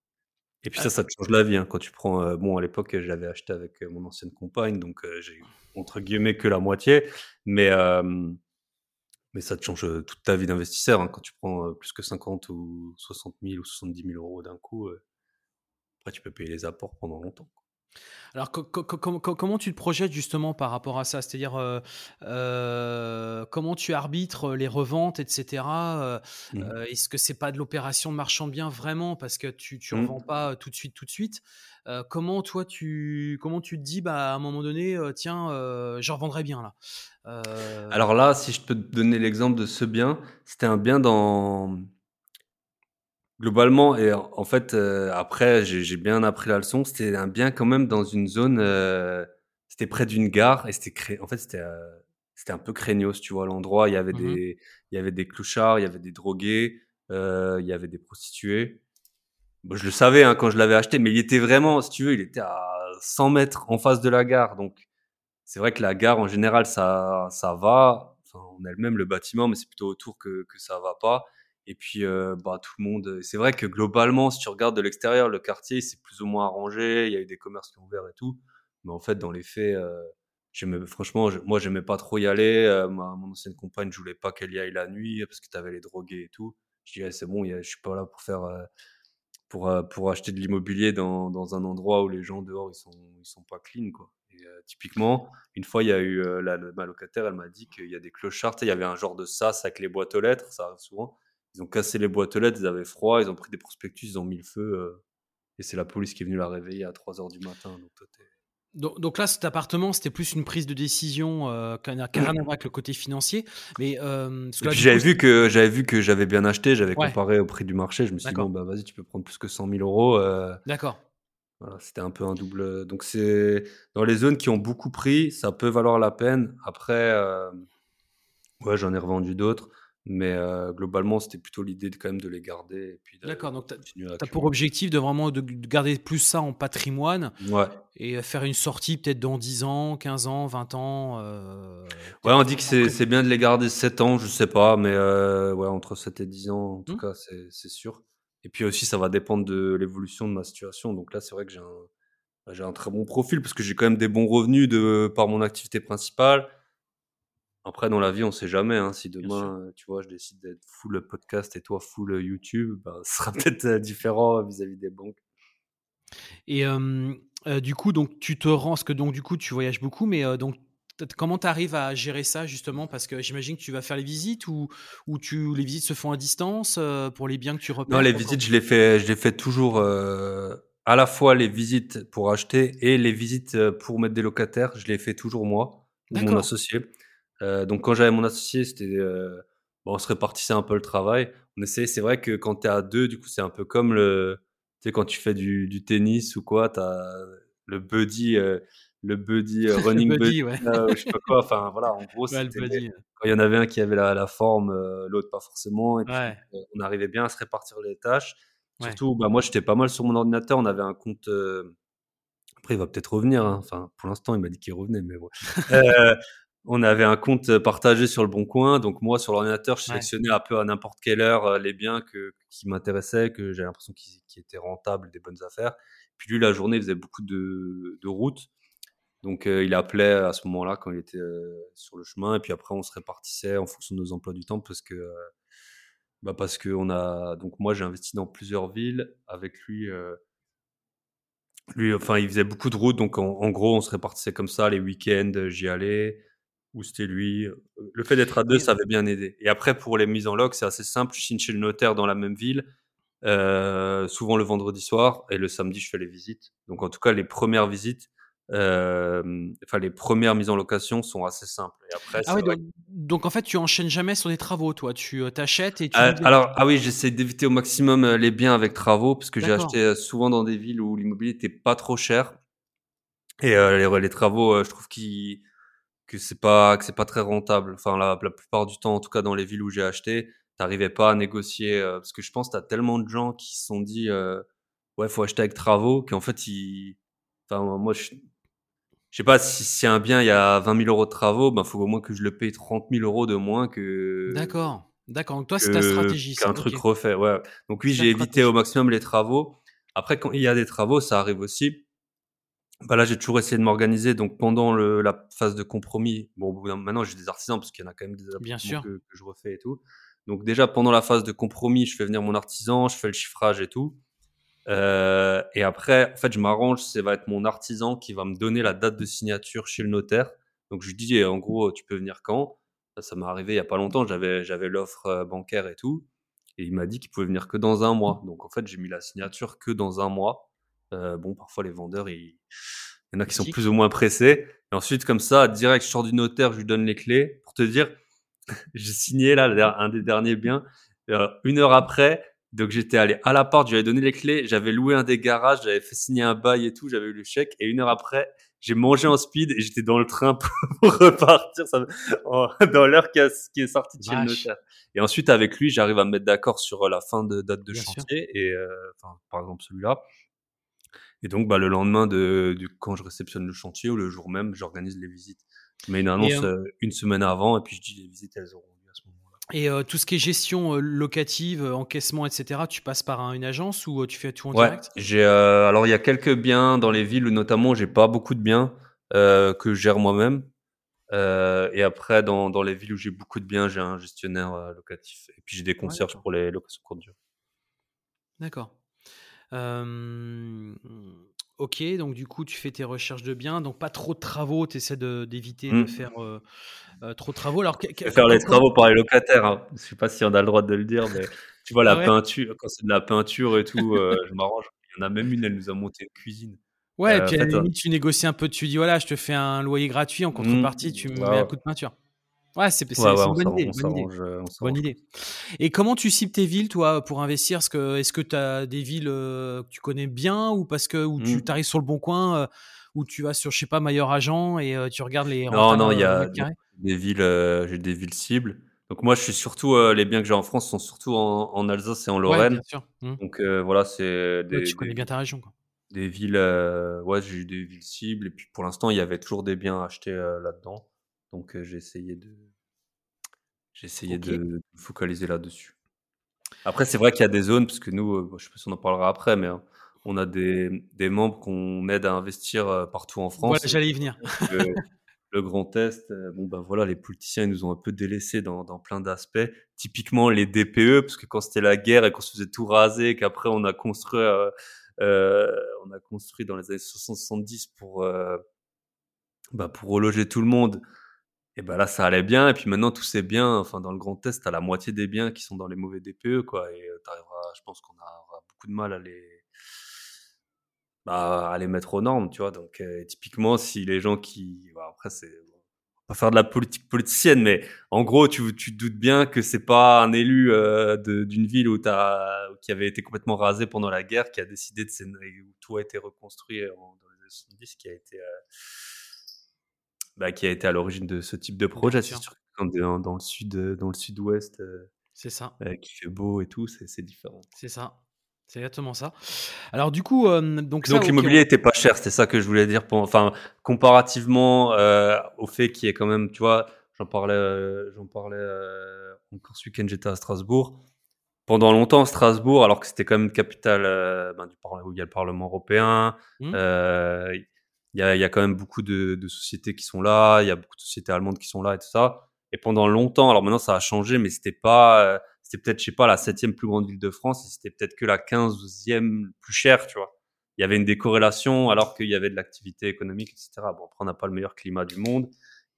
et puis euh, ça, ça te change la vie, hein, quand tu prends, euh, bon, à l'époque, j'avais acheté avec mon ancienne compagne, donc euh, j'ai entre guillemets que la moitié, mais, euh, mais ça te change toute ta vie d'investisseur, hein, quand tu prends plus que 50 ou 60 000 ou 70 000 euros d'un coup, après tu peux payer les apports pendant longtemps. Alors, co- co- co- com- co- comment tu te projettes justement par rapport à ça? C'est-à-dire, euh, euh, comment tu arbitres les reventes, etc. Euh, euh, Est-ce que c'est pas de l'opération de marchand de biens vraiment parce que tu tu Mhm. revends pas tout de suite, tout de suite? Comment toi tu comment tu te dis bah à un moment donné tiens euh, je revendrai bien là? Alors là, si je peux te donner l'exemple de ce bien, c'était un bien dans globalement et en fait euh, après j'ai bien appris la leçon. C'était un bien quand même dans une zone, euh, c'était près d'une gare et c'était cré... en fait c'était euh, c'était un peu craignos, tu vois l'endroit. Il y avait mhm, des il y avait des clochards, il y avait des drogués, euh, il y avait des prostituées. Bon, je le savais hein, quand je l'avais acheté, mais il était vraiment, si tu veux, il était à 100 mètres en face de la gare, donc c'est vrai que la gare, en général, ça, ça va. Enfin, on a le même le bâtiment, mais c'est plutôt autour que, que ça va pas. Et puis, euh, bah, tout le monde. C'est vrai que globalement, si tu regardes de l'extérieur, le quartier, c'est plus ou moins arrangé. Il y a eu des commerces qui ont ouvert et tout. Mais en fait, dans les faits, euh, franchement, moi, j'aimais pas trop y aller. Euh, ma, mon ancienne compagne, je voulais pas qu'elle y aille la nuit parce que tu avais les drogués et tout. Je disais, c'est bon, je suis pas là pour faire. euh, pour, euh, pour acheter de l'immobilier dans, dans un endroit où les gens dehors ils sont ils sont pas clean quoi. Et, euh, typiquement, une fois il y a eu euh, la, ma locataire, elle m'a dit qu'il y a des clochards, il y avait un genre de sas avec les boîtes aux lettres, ça arrive souvent. Ils ont cassé les boîtes aux lettres, ils avaient froid, ils ont pris des prospectus, ils ont mis le feu euh, et c'est la police qui est venue la réveiller à 3 heures du matin. Donc toi, t'es- Donc, donc là, cet appartement, c'était plus une prise de décision euh, n'a rien à voir avec le côté financier. Mais euh, j'avais vu que j'avais vu que j'avais bien acheté, j'avais ouais, comparé au prix du marché, je me suis dit bon bah vas-y tu peux prendre plus que 100 000 euros. euh, d'accord. Voilà, c'était un peu un double. Donc c'est dans les zones qui ont beaucoup pris, ça peut valoir la peine. Après, euh, ouais, j'en ai revendu d'autres, mais euh, globalement, c'était plutôt l'idée de quand même de les garder D'accord, donc tu as, pour objectif de vraiment de, de garder plus ça en patrimoine Ouais, et faire une sortie peut-être dans 10 ans, 15 ans, 20 ans, euh, ouais, on dit que c'est bien de les garder 7 ans, je sais pas, mais euh, ouais, entre 7 et 10 ans, en tout Hmm cas, c'est sûr. Et puis aussi, ça va dépendre de l'évolution de ma situation. Donc là, c'est vrai que j'ai un, j'ai un très bon profil parce que j'ai quand même des bons revenus de par mon activité principale. Après, dans la vie, on sait jamais. Hein, si demain, euh, tu vois, je décide d'être full podcast et toi full euh, YouTube, bah, <laughs> ce sera peut-être euh, différent vis-à-vis des banques. Et du coup, donc tu te rends, parce que donc du coup, tu voyages beaucoup, mais donc comment tu arrives à gérer ça justement? Parce que j'imagine que tu vas faire les visites ou, ou tu, les visites se font à distance pour les biens que tu Non, repères? les quoi, visites, je les fais, je les fais toujours à la fois les visites pour acheter et les visites pour mettre des locataires. Je les fais toujours moi ou mon associé. Euh, donc quand j'avais mon associé, c'était euh, bon, on se répartissait un peu le travail. On essayait. C'est vrai que quand tu es à deux, du coup, c'est un peu comme le, tu sais, quand tu fais du, du tennis ou quoi, t'as le buddy, euh, le buddy euh, <laughs> Le running buddy, buddy, ouais. je sais pas quoi. Enfin voilà, en gros, Ouais, le c'était buddy. quand il y en avait un qui avait la, la forme, l'autre pas forcément, et puis Ouais, on arrivait bien à se répartir les tâches. ouais. Surtout, bah moi j'étais pas mal sur mon ordinateur. On avait un compte. Après, il va peut-être revenir. hein. Enfin, pour l'instant, il m'a dit qu'il revenait, mais. <laughs> Euh, on avait un compte partagé sur le Bon Coin. Donc moi, sur l'ordinateur, je Ouais. sélectionnais un peu à n'importe quelle heure euh, les biens que, qui m'intéressaient, que j'avais l'impression qu'ils qu'ils étaient rentables, des bonnes affaires. Puis lui, la journée, il faisait beaucoup de, de routes. Donc euh, il appelait à ce moment-là quand il était euh, sur le chemin. Et puis après, on se répartissait en fonction de nos emplois du temps parce que euh, bah parce que on a donc moi j'ai investi dans plusieurs villes avec lui. euh, lui, enfin, il faisait beaucoup de routes, donc en, en gros, on se répartissait comme ça. Les week-ends, euh, j'y allais. Ou c'était lui. Le fait d'être à deux, ça avait bien aidé. Et après, pour les mises en loc, c'est assez simple. Je signe chez le notaire dans la même ville, euh, souvent le vendredi soir, et le samedi, je fais les visites. Donc, en tout cas, les premières visites, euh, enfin, les premières mises en location sont assez simples. Et après, ah oui, donc, en fait, tu enchaînes jamais sur des travaux, toi. Tu euh, t'achètes et tu. alors, ah oui, j'essaie d'éviter au maximum les biens avec travaux, parce que j'ai acheté souvent dans des villes où l'immobilier était pas trop cher. Et les, les, travaux, je trouve qu'ils que c'est pas que c'est pas très rentable. Enfin, la, la, plupart du temps, en tout cas dans les villes où j'ai acheté, t'arrivais pas à négocier euh, parce que je pense que t'as tellement de gens qui se sont dit euh, ouais faut acheter avec travaux qu'en fait ils, enfin moi je, je sais pas si, si un bien il y a 20 000 euros de travaux, ben faut au moins que je le paye 30 000 euros de moins que. D'accord, d'accord. Donc toi c'est ta stratégie. Qu'un truc refait, ouais. Donc oui j'ai évité au maximum les travaux. Après quand il y a des travaux, ça arrive aussi bah là, j'ai toujours essayé de m'organiser. Donc, pendant le, la phase de compromis, bon, maintenant, j'ai des artisans parce qu'il y en a quand même des Bien sûr. Que, que, je refais et tout. Donc, déjà, pendant la phase de compromis, je fais venir mon artisan, je fais le chiffrage et tout. Euh, et après, en fait, je m'arrange, ça va être mon artisan qui va me donner la date de signature chez le notaire. Donc, je lui dis, en gros, tu peux venir quand? Ça, ça m'est arrivé il y a pas longtemps. J'avais, j'avais l'offre euh, bancaire et tout. Et il m'a dit qu'il pouvait venir que dans un mois. Donc, en fait, j'ai mis la signature que dans un mois. Euh, bon, parfois les vendeurs, il y en a qui sont plus ou moins pressés. Et ensuite, comme ça, direct, je sors du notaire, je lui donne les clés. Pour te dire, <laughs> j'ai signé là un des derniers biens. Euh, une heure après, donc j'étais allé à la porte, j'avais donné les clés, j'avais loué un des garages, j'avais fait signer un bail et tout, j'avais eu le chèque. Et une heure après, j'ai mangé en speed et j'étais dans le train <laughs> pour repartir ça, <laughs> dans l'heure qui, qui, est sortie de chez le notaire. Et ensuite, avec lui, j'arrive à me mettre d'accord sur la fin de date de chantier. Et euh, enfin, par exemple celui-là. Et donc, bah, le lendemain de, du, quand je réceptionne le chantier ou le jour même, j'organise les visites. Je mets une annonce euh, euh, une semaine avant et puis je dis les visites, elles auront lieu à ce moment-là. Et euh, tout ce qui est gestion locative, encaissement, etc., tu passes par une agence ou tu fais tout en ouais, direct? j'ai, Alors, il y a quelques biens dans les villes où notamment j'ai pas beaucoup de biens que je gère moi-même. et après, dans, dans les villes où j'ai beaucoup de biens, j'ai un gestionnaire locatif. Et puis j'ai des concierges pour les locations courtes durée. D'accord ok, donc du coup, tu fais tes recherches de biens, donc pas trop de travaux, tu essaies d'éviter de, mmh. faire trop de travaux. Alors, faire les travaux par les locataires, hein. je sais pas si on a le droit de le dire, mais tu vois, <laughs> la peinture, quand c'est de la peinture et tout, je m'arrange. Il y en a même une, elle nous a monté une cuisine. Ouais, et puis à la limite, tu négocies un peu, tu dis voilà, je te fais un loyer gratuit, en mmh. contrepartie, tu me mets un coup de peinture. Ouais, c'est une bonne, idée, bonne, idée. Et comment tu cibles tes villes, toi, pour investir? Est-ce que tu as des villes euh, que tu connais bien ou parce que tu mmh. arrives sur le bon coin euh, ou tu vas sur, je sais pas, meilleur agent et euh, tu regardes les. Non, non, il y a des villes, j'ai des villes cibles. Donc moi, je suis surtout les biens que j'ai en France sont surtout en, Alsace et en Lorraine. Mmh. Donc voilà, c'est. Des, tu connais bien ta région, quoi. Des villes, ouais, j'ai eu des villes cibles et puis pour l'instant, il y avait toujours des biens achetés là-dedans. Donc j'ai essayé de j'ai essayé de, me focaliser là-dessus. Après, c'est vrai qu'il y a des zones, parce que nous, je sais pas si on en parlera après, mais hein, on a des, des membres qu'on aide à investir partout en France. Voilà, j'allais y venir. Le, Grand Est, bon ben voilà, les politiciens ils nous ont un peu délaissés dans, dans plein d'aspects. Typiquement les DPE, parce que quand c'était la guerre et qu'on se faisait tout raser, qu'après on a construit, euh, on a construit dans les années 60-70 pour bah, pour reloger tout le monde. Et ben là, ça allait bien. Et puis maintenant, tout c'est bien. Enfin, dans le Grand test t'as la moitié des biens qui sont dans les mauvais DPE, quoi. Et euh, je pense qu'on aura beaucoup de mal à les, bah, à les mettre aux normes, tu vois. Donc, euh, typiquement, si les gens qui, bah, après, c'est, pas faire de la politique politicienne, mais en gros, tu, tu te doutes bien que c'est pas un élu euh, d'une ville où t'as, qui avait été complètement rasé pendant la guerre qui a décidé de, où tout a été reconstruit dans les années 70, qui a été, bah, qui a été à l'origine de ce type de projet. C'est sûr quand dans, dans, le sud, euh, dans le sud-ouest, euh, c'est ça, euh, qui fait beau et tout, c'est différent. C'est ça. C'est exactement ça. Alors du coup, donc, donc l'immobilier était pas cher, c'était ça que je voulais dire. Pour, enfin, comparativement au fait qu'il y ait quand même, tu vois, j'en parlais, j'en parlais encore ce week-end, j'étais à Strasbourg. Pendant longtemps, Strasbourg, alors que c'était quand même une capitale ben, du, où il y a le Parlement européen, mmh il y a, y a, quand même beaucoup de, de, sociétés qui sont là, il y a beaucoup de sociétés allemandes qui sont là et tout ça. Et pendant longtemps, alors maintenant ça a changé, mais c'était pas, euh, c'était peut-être, je sais pas, la septième plus grande ville de France, et c'était peut-être que la quinzième plus chère, tu vois. Il y avait une décorrélation alors qu'il y avait de l'activité économique, etc. Bon, après on n'a pas le meilleur climat du monde,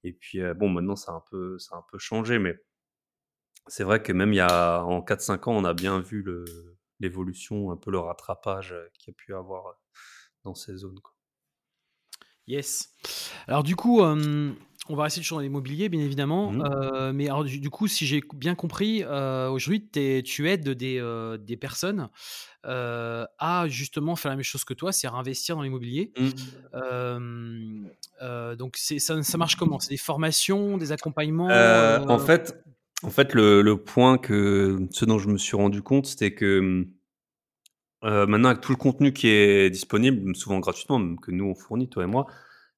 Et puis, bon, maintenant, ça a un peu, ça a un peu changé, mais c'est vrai que même il y a, en 4-5 ans, on a bien vu l'évolution, un peu le rattrapage qu'il y a pu avoir dans ces zones. Quoi. Yes. Alors du coup, on va rester sur l'immobilier, bien évidemment. Mmh. mais alors, du, coup, si j'ai bien compris, aujourd'hui, tu aides des, des personnes à justement faire la même chose que toi, c'est à investir dans l'immobilier. Mmh. donc ça, ça marche comment? C'est des formations, des accompagnements En fait, en fait, le, point que ce dont je me suis rendu compte, c'était que euh, maintenant avec tout le contenu qui est disponible, souvent gratuitement, que nous on fournit, toi et moi,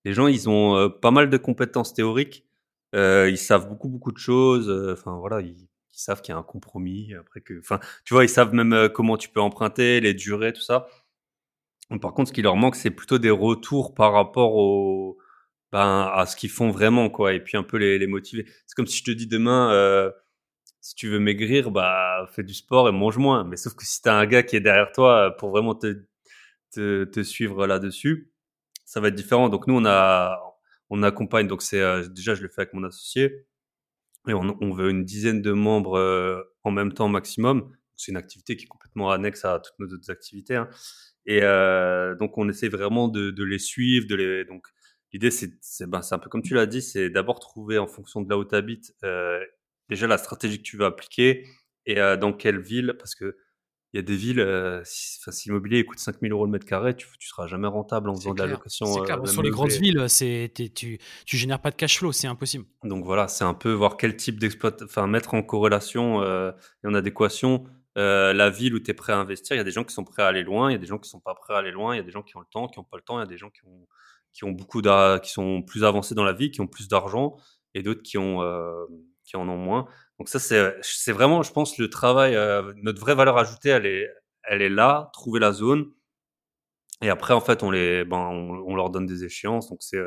les gens ils ont euh, pas mal de compétences théoriques, euh, ils savent beaucoup beaucoup de choses. Enfin voilà, ils, savent qu'il y a un compromis. Après que, enfin, tu vois, ils savent même comment tu peux emprunter, les durées, tout ça. Par contre, ce qui leur manque, c'est plutôt des retours par rapport au, ben, à ce qu'ils font vraiment, quoi, et puis un peu les, les motiver. C'est comme si je te dis demain, euh, si tu veux maigrir, bah, fais du sport et mange moins. Mais sauf que si tu as un gars qui est derrière toi euh, pour vraiment te, te, suivre là-dessus, ça va être différent. Donc nous, on a, on accompagne. Donc c'est euh, déjà, je le fais avec mon associé, et on, veut une dizaine de membres euh, en même temps maximum. C'est une activité qui est complètement annexe à toutes nos autres activités. Hein. Et donc on essaie vraiment de, les suivre, donc L'idée, c'est ben, un peu comme tu l'as dit, c'est d'abord trouver en fonction de là où tu habites déjà la stratégie que tu veux appliquer et euh, dans quelle ville, parce que il y a des villes, euh, si, si l'immobilier coûte 5000 euros le mètre carré, tu, tu seras jamais rentable en faisant de la location. C'est clair. Sur les grosses villes, c'est, tu, tu génères pas de cash flow, c'est impossible. Donc voilà, c'est un peu voir quel type d'exploitation, enfin mettre en corrélation et en adéquation la ville où tu es prêt à investir. Il y a des gens qui sont prêts à aller loin, il y a des gens qui sont pas prêts à aller loin, il y a des gens qui ont le temps, qui ont pas le temps, il y a des gens qui ont qui ont beaucoup qui sont plus avancés dans la vie, qui ont plus d'argent, et d'autres qui ont euh, qui en ont moins. Donc ça c'est c'est vraiment, je pense, le travail. Euh, notre vraie valeur ajoutée, elle est elle est là, trouver la zone. Et après, en fait, on les, ben, on, leur donne des échéances. Donc c'est,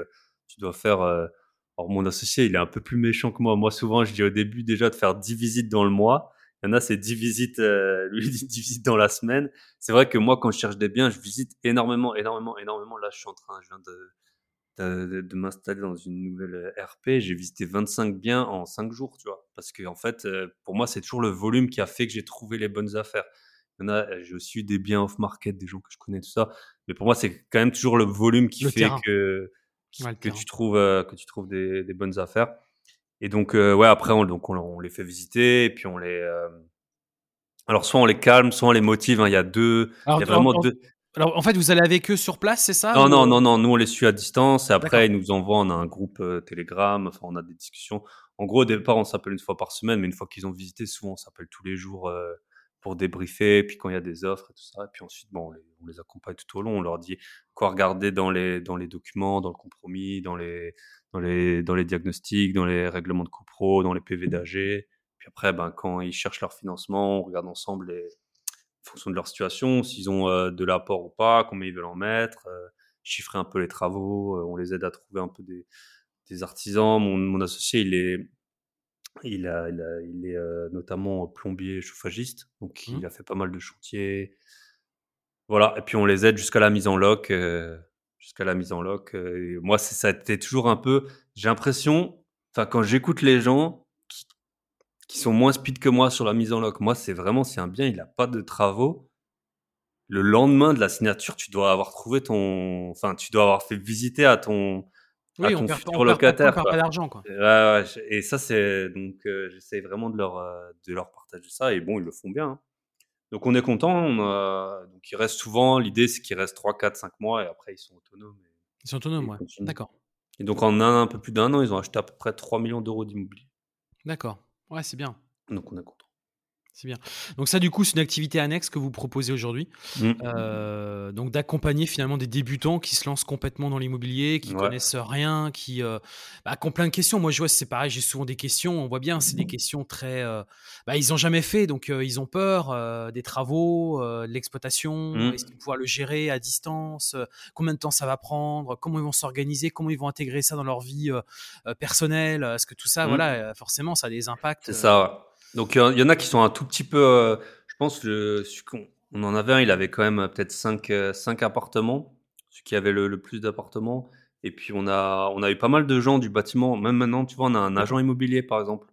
tu dois faire. alors mon associé, il est un peu plus méchant que moi. Moi, souvent, je dis au début déjà de faire 10 visites dans le mois. Il y en a, c'est 10 visites, euh, <laughs> lui, 10 visites dans la semaine. C'est vrai que moi, quand je cherche des biens, je visite énormément, énormément, énormément. Là, je suis en train, je viens de, de, de m'installer dans une nouvelle euh, RP. J'ai visité 25 biens en 5 jours, tu vois. Parce que, en fait, euh, pour moi, c'est toujours le volume qui a fait que j'ai trouvé les bonnes affaires. Il y en a, euh, j'ai aussi eu des biens off-market, des gens que je connais, tout ça. Mais pour moi, c'est quand même toujours le volume qui fait que, que, tu trouves, que tu trouves des, des bonnes affaires. Et donc, euh, ouais, après, on, donc on, les fait visiter, et puis on les. Euh, alors, soit on les calme, soit on les motive. Hein. Il y a deux. il y a vraiment deux. Alors, en fait, vous allez avec eux sur place, c'est ça Non, non, non, non. Nous, on les suit à distance, et après, ils nous envoient. On a un groupe euh, Telegram, enfin, on a des discussions. En gros, au départ, on s'appelle une fois par semaine, mais une fois qu'ils ont visité, souvent, on s'appelle tous les jours pour débriefer, puis quand il y a des offres et tout ça. Et puis ensuite, bon, on les, on les accompagne tout au long. On leur dit quoi regarder dans les, dans les documents, dans le compromis, dans les dans les, dans les diagnostics, dans les règlements de copro, dans les PV d'AG. Puis après, ben, quand ils cherchent leur financement, on regarde ensemble les, en fonction de leur situation, s'ils ont euh, de l'apport ou pas, combien ils veulent en mettre, euh, chiffrer un peu les travaux, euh, on les aide à trouver un peu des, des artisans. Mon, mon, associé, il est, il, a, il, a, il est notamment plombier chauffagiste, donc mmh. il a fait pas mal de chantiers. Voilà, et puis on les aide jusqu'à la mise en loc jusqu'à la mise en loc. Moi, ça a été toujours un peu. J'ai l'impression, enfin, quand j'écoute les gens qui, sont moins speed que moi sur la mise en loc, moi, c'est vraiment si un bien il n'a pas de travaux, le lendemain de la signature, tu dois avoir trouvé ton, enfin, tu dois avoir fait visiter à ton, oui, à ton futur locataire. On perd pas d'argent, quoi. et ça, c'est donc, euh, j'essaie vraiment de leur, euh, de leur partager ça. Et bon, ils le font bien. Hein. Donc on est content. On Donc ils restent souvent. L'idée c'est qu'ils restent 3, 4, 5 mois et après ils sont autonomes. ils sont autonomes, ouais. D'accord. Et donc en un, un peu plus d'un an, ils ont acheté à peu près 3 millions d'euros d'immobilier. D'accord. Ouais, c'est bien. Donc on content. C'est bien. Donc ça, du coup, c'est une activité annexe que vous proposez aujourd'hui. Mmh. Euh, donc d'accompagner finalement des débutants qui se lancent complètement dans l'immobilier, qui connaissent rien, qui, euh, bah, ont plein de questions. Moi, je vois, c'est pareil, j'ai souvent des questions. On voit bien, c'est des questions très... Euh, bah, ils n'ont jamais fait, donc ils ont peur des travaux, de l'exploitation. Mmh. Est-ce qu'ils vont pouvoir le gérer à distance Combien de temps ça va prendre Comment ils vont s'organiser Comment ils vont intégrer ça dans leur vie personnelle Est-ce que tout ça, mmh. voilà, forcément, ça a des impacts. C'est ça, donc il y en a qui sont un tout petit peu, euh, je pense, le, on, en avait un, il avait quand même euh, peut-être 5, 5 euh, appartements, celui qui avait le, plus d'appartements. Et puis on a, on a eu pas mal de gens du bâtiment. Même maintenant, tu vois, on a un agent immobilier par exemple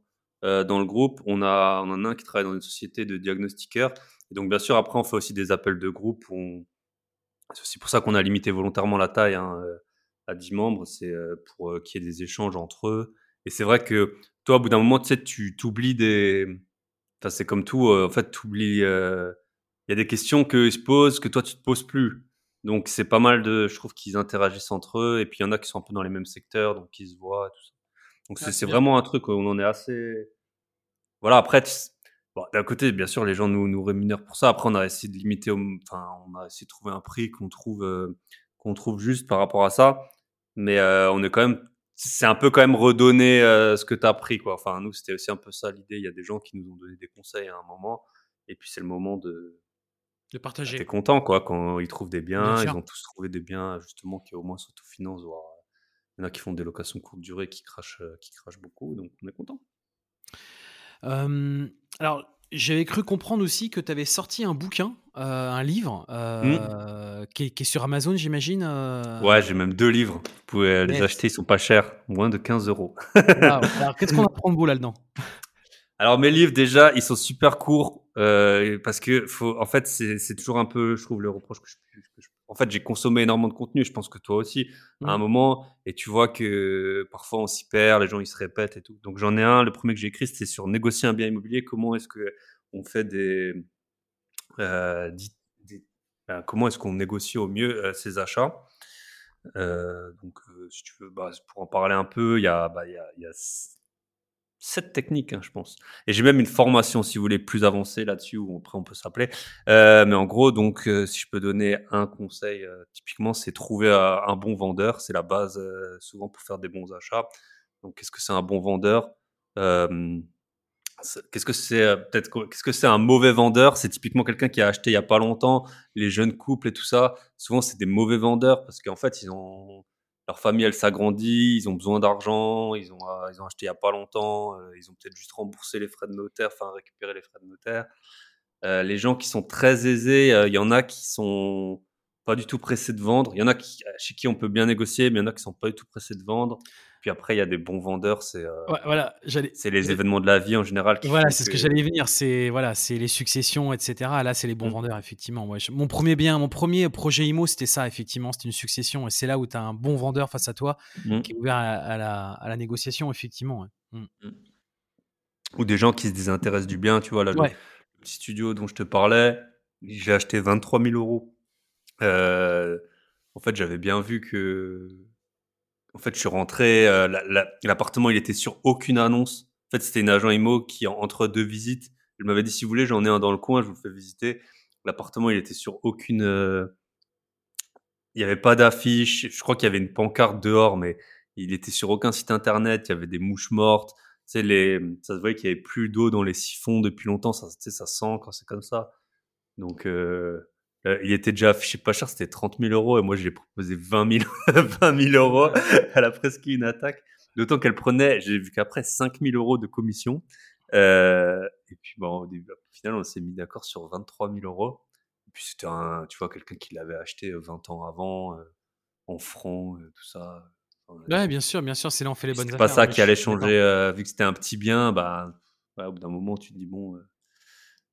euh, dans le groupe. On, a, on en a un qui travaille dans une société de diagnostiqueurs. Et donc bien sûr, après, on fait aussi des appels de groupe. C'est aussi pour ça qu'on a limité volontairement la taille hein, à 10 membres. C'est pour qu'il y ait des échanges entre eux. Et c'est vrai que toi, au bout d'un moment, tu sais, tu t'oublies des. Enfin, c'est comme tout. en fait, tu oublies. Il y a des questions qu'ils se posent que toi, tu te poses plus. Donc c'est pas mal de, je trouve qu'ils interagissent entre eux et puis il y en a qui sont un peu dans les mêmes secteurs, donc ils se voient. Tout ça. Donc c'est vraiment un truc où on en est assez. Voilà après, d'un côté bien sûr les gens nous, nous rémunèrent pour ça. Après on a essayé de limiter, enfin on a essayé de trouver un prix qu'on trouve euh, qu'on trouve juste par rapport à ça, mais euh, on est quand même c'est un peu quand même redonner euh, ce que tu as pris quoi. Enfin nous c'était aussi un peu ça l'idée. Il y a des gens qui nous ont donné des conseils à un moment et puis c'est le moment de de partager. T'es content, quoi, quand ils trouvent des biens. Ils ont tous trouvé des biens, justement, qui au moins s'autofinancent. Voire... Il y en a qui font des locations courte durée, qui crachent, euh, qui crachent beaucoup. Donc, on est content. alors, j'avais cru comprendre aussi que tu avais sorti un bouquin, euh, un livre, mmh. euh, qui, est, sur Amazon, j'imagine. Ouais, j'ai même deux livres. Vous pouvez les acheter, ils sont pas chers, moins de 15 euros. Alors, qu'est-ce qu'on apprend de beau là-dedans? <laughs> Alors mes livres déjà, ils sont super courts euh, parce que faut, en fait, c'est toujours un peu, je trouve, le reproche que je, en fait, j'ai consommé énormément de contenu. Je pense que toi aussi, à un mmh. moment, et tu vois que parfois on s'y perd, les gens ils se répètent et tout. Donc j'en ai un. Le premier que j'ai écrit, c'était sur négocier un bien immobilier. Comment est-ce que on fait des, euh, ben, comment est-ce qu'on négocie au mieux euh, ses achats? Euh, donc, euh, si tu veux, bah, pour en parler un peu, il y a, bah, y a, il y a cette technique, hein, je pense. Et j'ai même une formation, si vous voulez, plus avancée là-dessus, où après on peut s'appeler. Euh, mais en gros, donc, euh, si je peux donner un conseil, euh, typiquement, c'est trouver un bon vendeur. C'est la base souvent pour faire des bons achats. Donc, qu'est-ce que c'est un bon vendeur? Qu'est-ce que c'est peut-être Qu'est-ce que c'est un mauvais vendeur? C'est typiquement quelqu'un qui a acheté il y a pas longtemps. Les jeunes couples et tout ça, souvent c'est des mauvais vendeurs parce qu'en fait ils ont leur famille elle s'agrandit, ils ont besoin d'argent, ils ont euh, ils ont acheté il y a pas longtemps, euh, ils ont peut-être juste remboursé les frais de notaire, enfin récupéré les frais de notaire. Euh, les gens qui sont très aisés, il y en a qui sont pas du tout pressés de vendre, il y en a qui, chez qui on peut bien négocier, mais il y en a qui sont pas du tout pressés de vendre. Puis après, il y a des bons vendeurs, c'est euh, voilà, c'est les événements de la vie en général. Qui voilà, c'est ce que, j'allais venir. C'est voilà, c'est les successions, etc. Là, c'est les bons mmh. vendeurs, effectivement. mon premier bien, mon premier projet IMO, c'était ça, effectivement, c'était une succession. Et c'est là où tu as un bon vendeur face à toi mmh. qui est ouvert à, la, à la, négociation, effectivement. Mmh. Ou des gens qui se désintéressent du bien, tu vois. Là, le, petit studio dont je te parlais, j'ai acheté 23 000 euros. Euh, en fait, j'avais bien vu que en fait, je suis rentré, euh, l'appartement, il était sur aucune annonce. En fait, c'était une agent IMO qui, entre deux visites, elle m'avait dit, si vous voulez, j'en ai un dans le coin, je vous fais visiter. L'appartement, il était sur aucune... Euh, il n'y avait pas d'affiche. Je crois qu'il y avait une pancarte dehors, mais il était sur aucun site internet. Il y avait des mouches mortes. Tu les, ça se voyait qu'il y avait plus d'eau dans les siphons depuis longtemps. Ça, ça sent quand c'est comme ça. Donc, euh, euh, il était déjà affiché pas cher, c'était 30 000 euros et moi je lui ai proposé 20 000, 20 000 euros. Elle a presque eu une attaque. D'autant qu'elle prenait, j'ai vu qu'après 5 000 euros de commission. Euh, et puis bon, au, début, au final, on s'est mis d'accord sur 23 000 euros. Et puis c'était un, tu vois, quelqu'un qui l'avait acheté 20 euh, ans avant, euh, en francs, tout ça. ouais, bien sûr, bien sûr, c'est là on fait les bonnes affaires. C'est pas ça qui allait changer, vu que c'était un petit bien, bah, au bout d'un moment, tu te dis bon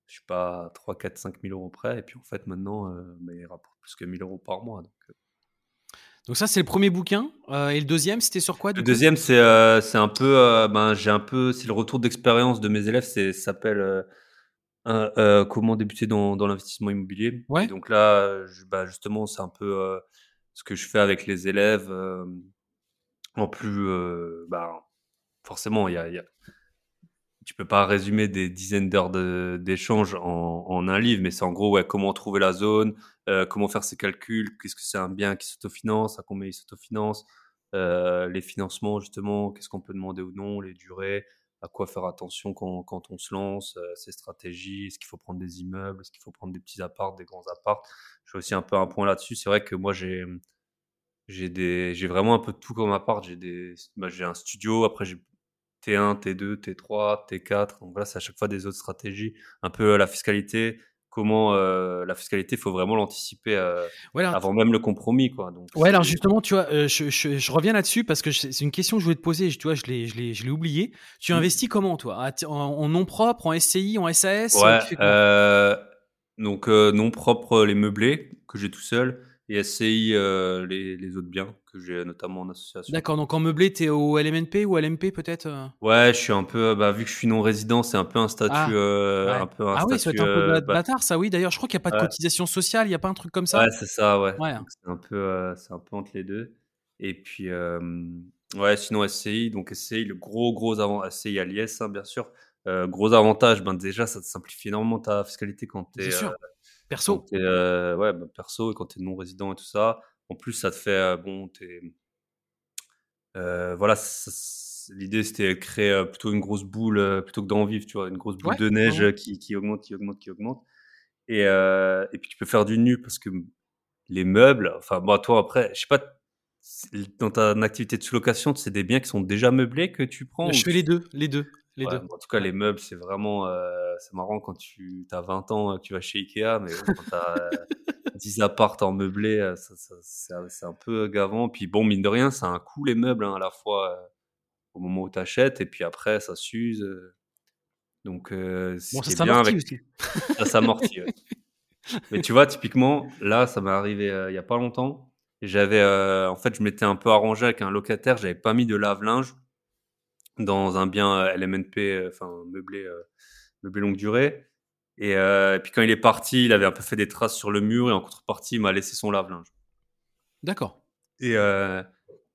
je suis pas 3, 4, 5 000 euros près. Et puis en fait, maintenant, euh, bah, il rapporte plus que 1000 euros par mois. Donc, euh. donc ça, c'est le premier bouquin. Euh, et le deuxième, c'était sur quoi Le deuxième, c'est c'est un peu, ben, j'ai un peu, c'est le retour d'expérience de mes élèves. C'est s'appelle comment débuter dans, dans l'investissement immobilier. Ouais. donc là, bah, justement, c'est un peu ce que je fais avec les élèves. en plus, bah, forcément, il y a, y a tu peux pas résumer des dizaines d'heures d'échange en, en, un livre, mais c'est en gros ouais, comment trouver la zone, euh, comment faire ses calculs, qu'est-ce que c'est un bien qui s'autofinance, à combien il s'autofinance, euh, les financements justement, qu'est-ce qu'on peut demander ou non, les durées, à quoi faire attention quand, quand on se lance, euh, ses stratégies, est-ce qu'il faut prendre des immeubles, est-ce qu'il faut prendre des petits apparts, des grands apparts. J'ai aussi un peu un point là-dessus. C'est vrai que moi j'ai j'ai des j'ai vraiment un peu de tout comme appart. J'ai des bah, j'ai un studio, après j'ai T1, T2, T3, T4. Donc voilà, c'est à chaque fois des autres stratégies. Un peu la fiscalité. comment la fiscalité, il faut vraiment l'anticiper ouais, avant même le compromis. Quoi. Donc, ouais, alors justement, tu vois, je, je, je, reviens là-dessus parce que c'est une question que je voulais te poser. Tu vois, je l'ai, je je oublié. Tu mmh. investis comment, toi? En, en, nom propre, en SCI, en SAS Ouais, donc nom propre, les meublés que j'ai tout seul et SCI les, les, autres biens que j'ai notamment en association. D'accord, donc en meublé, tu es au LMNP ou LMP peut-être Ouais, je suis un peu, bah, vu que je suis non résident, c'est un peu un statut. Ah, un peu un ah oui, c'est un peu bah bâtard ça, oui. D'ailleurs, je crois qu'il n'y a pas de cotisation sociale, il n'y a pas un truc comme ça? Ouais, c'est ça, ouais. C'est un, peu, c'est un peu entre les deux. Et puis, ouais, sinon SCI, donc SCI, le gros, gros avant, SCI à l'IS, hein, bien sûr. gros avantage, ben déjà, ça te simplifie énormément ta fiscalité quand tu es. Perso. Euh, ouais, bah, perso, et quand tu es non résident et tout ça. En plus, ça te fait. Euh, bon, euh, voilà, l'idée c'était de créer plutôt une grosse boule plutôt que d'en vivre, tu vois, une grosse boule de neige qui, qui, augmente, qui augmente, qui augmente. Et, et puis tu peux faire du nu parce que les meubles, enfin, moi, toi après, je sais pas, dans ta activité de sous-location, c'est des biens qui sont déjà meublés que tu prends Je fais les deux, les deux. Les deux. En tout cas, les meubles, c'est vraiment c'est marrant quand tu as 20 ans, tu vas chez Ikea, mais quand tu as 10 apparts en meublé, c'est un peu gavant. Puis bon, mine de rien, ça a un coût les meubles hein, à la fois au moment où tu achètes et puis après, ça s'use. Donc, bon, ça bien avec... aussi. Ça s'amortit. Mais tu vois, typiquement, là, ça m'est arrivé il y a pas longtemps. J'avais, en fait, je m'étais un peu arrangé avec un locataire. J'avais pas mis de lave-linge dans un bien LMNP, enfin meublé meublé longue durée. Et, euh, puis quand il est parti, il avait un peu fait des traces sur le mur et en contrepartie, il m'a laissé son lave-linge. D'accord. Et, euh,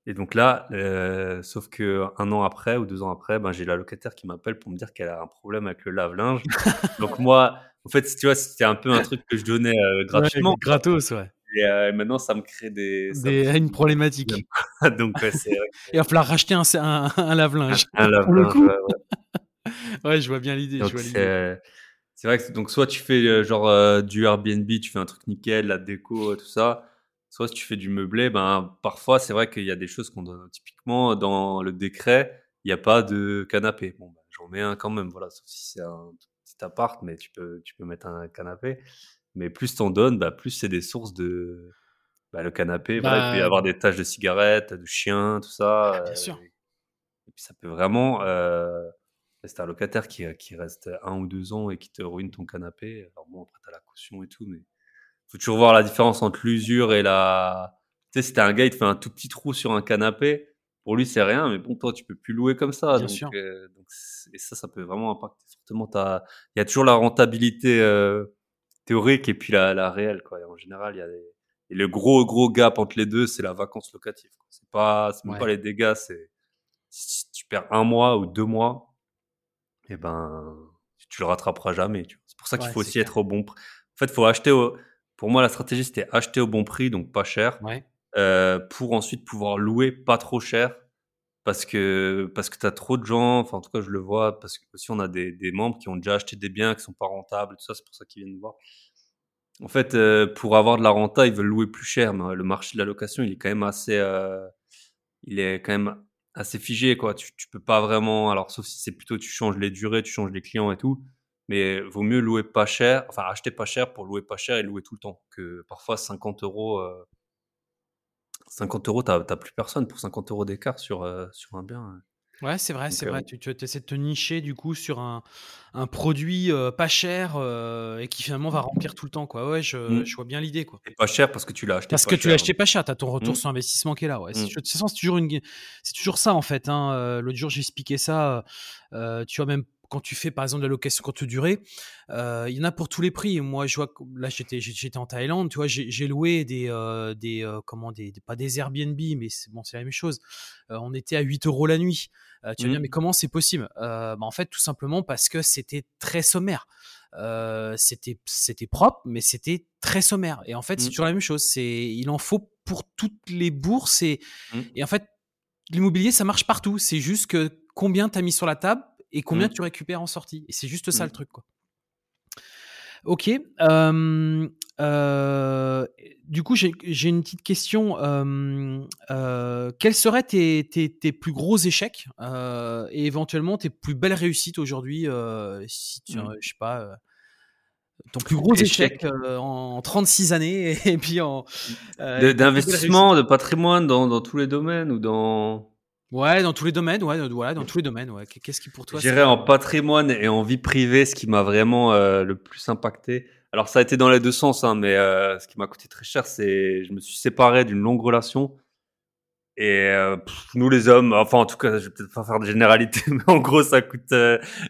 et donc là, euh, sauf que un an après ou deux ans après, ben, j'ai la locataire qui m'appelle pour me dire qu'elle a un problème avec le lave-linge. <laughs> donc moi, en fait, tu vois, c'était un peu un truc que je donnais gratuitement. gratos, ouais. Et maintenant, ça me crée des, des une problématique. <laughs> donc c'est. il va falloir racheter un, un, lave-linge. Un, lave-linge. <laughs> ouais, je vois bien l'idée. C'est vrai que donc soit tu fais euh, genre euh, du Airbnb, tu fais un truc nickel, la déco, tout ça. Soit si tu fais du meublé, ben parfois c'est vrai qu'il y a des choses qu'on donne. Typiquement dans le décret, il n'y a pas de canapé. Bon, ben, j'en mets un quand même, voilà. Sauf si c'est un petit appart, mais tu peux tu peux mettre un canapé. Mais plus t'en donnes, bah, plus c'est des sources de bah, le canapé. il peut y bah avoir des taches de cigarettes, de chiens, tout ça. Ah, bien sûr. Et puis ça peut vraiment c'est un locataire qui, qui, reste un ou deux ans et qui te ruine ton canapé. Alors bon, après, t'as la caution et tout, mais faut toujours voir la différence entre l'usure et la. Tu sais, si t'as un gars, il te fait un tout petit trou sur un canapé, pour lui, c'est rien, mais bon, toi, tu peux plus louer comme ça. Bien sûr. Euh, donc, et ça, ça peut vraiment impacter fortement ta. Il y a toujours la rentabilité euh, théorique et puis la, la réelle, quoi. Et en général, il y a des. Et le gros, gros gap entre les deux, c'est la vacance locative. C'est pas, même pas les dégâts, c'est si tu perds un mois ou deux mois, et ben, tu le rattraperas jamais. C'est pour ça qu'il faut aussi être au bon prix. En fait, faut acheter au... Pour moi, la stratégie, c'était acheter au bon prix, donc pas cher, euh, pour ensuite pouvoir louer pas trop cher. Parce que, parce que tu as trop de gens, enfin, en tout cas, je le vois, parce que aussi on a des, membres qui ont déjà acheté des biens qui sont pas rentables, tout ça, c'est pour ça qu'ils viennent nous voir. En fait, euh, pour avoir de la renta, ils veulent louer plus cher, mais le marché de la location, il est quand même assez, euh, il est quand même assez figé, quoi. Tu, tu peux pas vraiment, alors sauf si c'est plutôt tu changes les durées, tu changes les clients et tout, mais vaut mieux louer pas cher, enfin acheter pas cher pour louer pas cher et louer tout le temps, que parfois 50 euros, 50 euh, euros, t'as plus personne pour 50 euros d'écart sur, euh, sur un bien. Hein. Ouais, c'est vrai, c'est vrai. Tu, tu essaies de te nicher du coup sur un, un produit pas cher et qui finalement va remplir tout le temps. Quoi. Ouais, je, mmh. je vois bien l'idée. Quoi. Et pas cher parce que tu l'as acheté Parce que tu l'as acheté pas cher, tu as ton retour mmh. sur investissement qui est là. Ouais. Mmh. C'est toujours, une... toujours ça en fait. Hein. L'autre jour, j'ai expliqué ça. tu vois, même quand tu fais par exemple de la location courte durée, euh, il y en a pour tous les prix. Moi, je vois là, j'étais j'étais en Thaïlande, tu vois, j'ai loué des euh, des euh, comment des, pas des Airbnb, mais c'est bon, c'est la même chose. on était à 8 euros la nuit. tu vas dire, mmh. mais comment c'est possible? Bah, En fait, tout simplement parce que c'était très sommaire. c'était c'était propre, mais c'était très sommaire. Et en fait, c'est mmh. toujours la même chose. C'est il en faut pour toutes les bourses et, mmh. et en fait, l'immobilier, ça marche partout. C'est juste que combien tu as mis sur la table et combien mmh. tu récupères en sortie. Et c'est juste ça le mmh. truc, quoi. Ok. Euh, du coup, j'ai une petite question. Euh, quels seraient tes, tes, plus gros échecs et éventuellement tes plus belles réussites aujourd'hui si tu, mmh. je sais pas, ton plus gros échec, en 36 années <laughs> et puis en d'investissement, de patrimoine dans, dans tous les domaines ou dans Ouais, dans tous les domaines, ouais, voilà, dans tous les domaines, ouais. Qu'est-ce qui pour toi J'irais en patrimoine et en vie privée, ce qui m'a vraiment euh, le plus impacté. Alors ça a été dans les deux sens, hein, mais euh, ce qui m'a coûté très cher, c'est je me suis séparé d'une longue relation. Et euh, nous les hommes, enfin en tout cas, je vais peut-être pas faire de généralité, <laughs> mais en gros ça coûte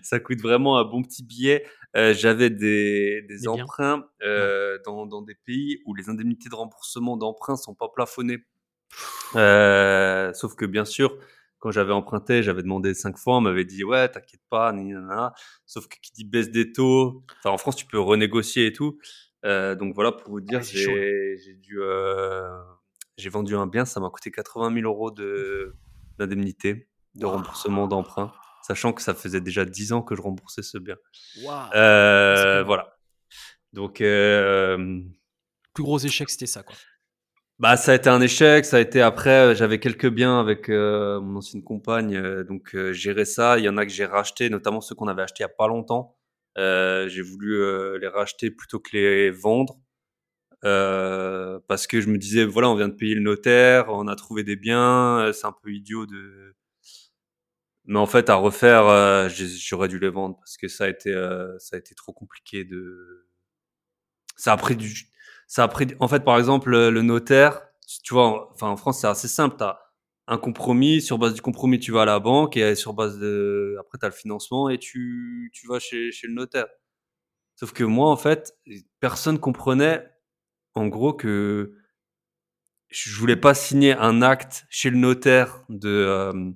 ça coûte vraiment un bon petit billet. J'avais des, des, emprunts dans, dans des pays où les indemnités de remboursement d'emprunts sont pas plafonnées euh, sauf que bien sûr, quand j'avais emprunté, j'avais demandé cinq fois, on m'avait dit ouais, t'inquiète pas, nanana. Sauf que qui dit baisse des taux, enfin en France tu peux renégocier et tout. Euh, donc voilà pour vous dire, j'ai dû, euh, j'ai vendu un bien, ça m'a coûté 80 000 euros de d'indemnité, de remboursement d'emprunt, sachant que ça faisait déjà 10 ans que je remboursais ce bien. Euh, voilà. Donc plus gros échec, c'était ça quoi. Bah, ça a été un échec. Ça a été après, euh, j'avais quelques biens avec euh, mon ancienne compagne, euh, donc gérer ça. Il y en a que j'ai racheté, notamment ceux qu'on avait achetés il a pas longtemps. j'ai voulu les racheter plutôt que les vendre. parce que je me disais voilà on vient de payer le notaire on a trouvé des biens c'est un peu idiot de mais en fait à refaire j'aurais dû les vendre parce que ça a été ça a été trop compliqué de ça a pris du ça a pris, en fait, par exemple, le notaire, tu vois, enfin, en France, c'est assez simple. Tu as un compromis. Sur base du compromis, tu vas à la banque et sur base de, après, tu as le financement et tu, tu vas chez, chez le notaire. Sauf que moi, en fait, personne comprenait, en gros, que je voulais pas signer un acte chez le notaire de, euh,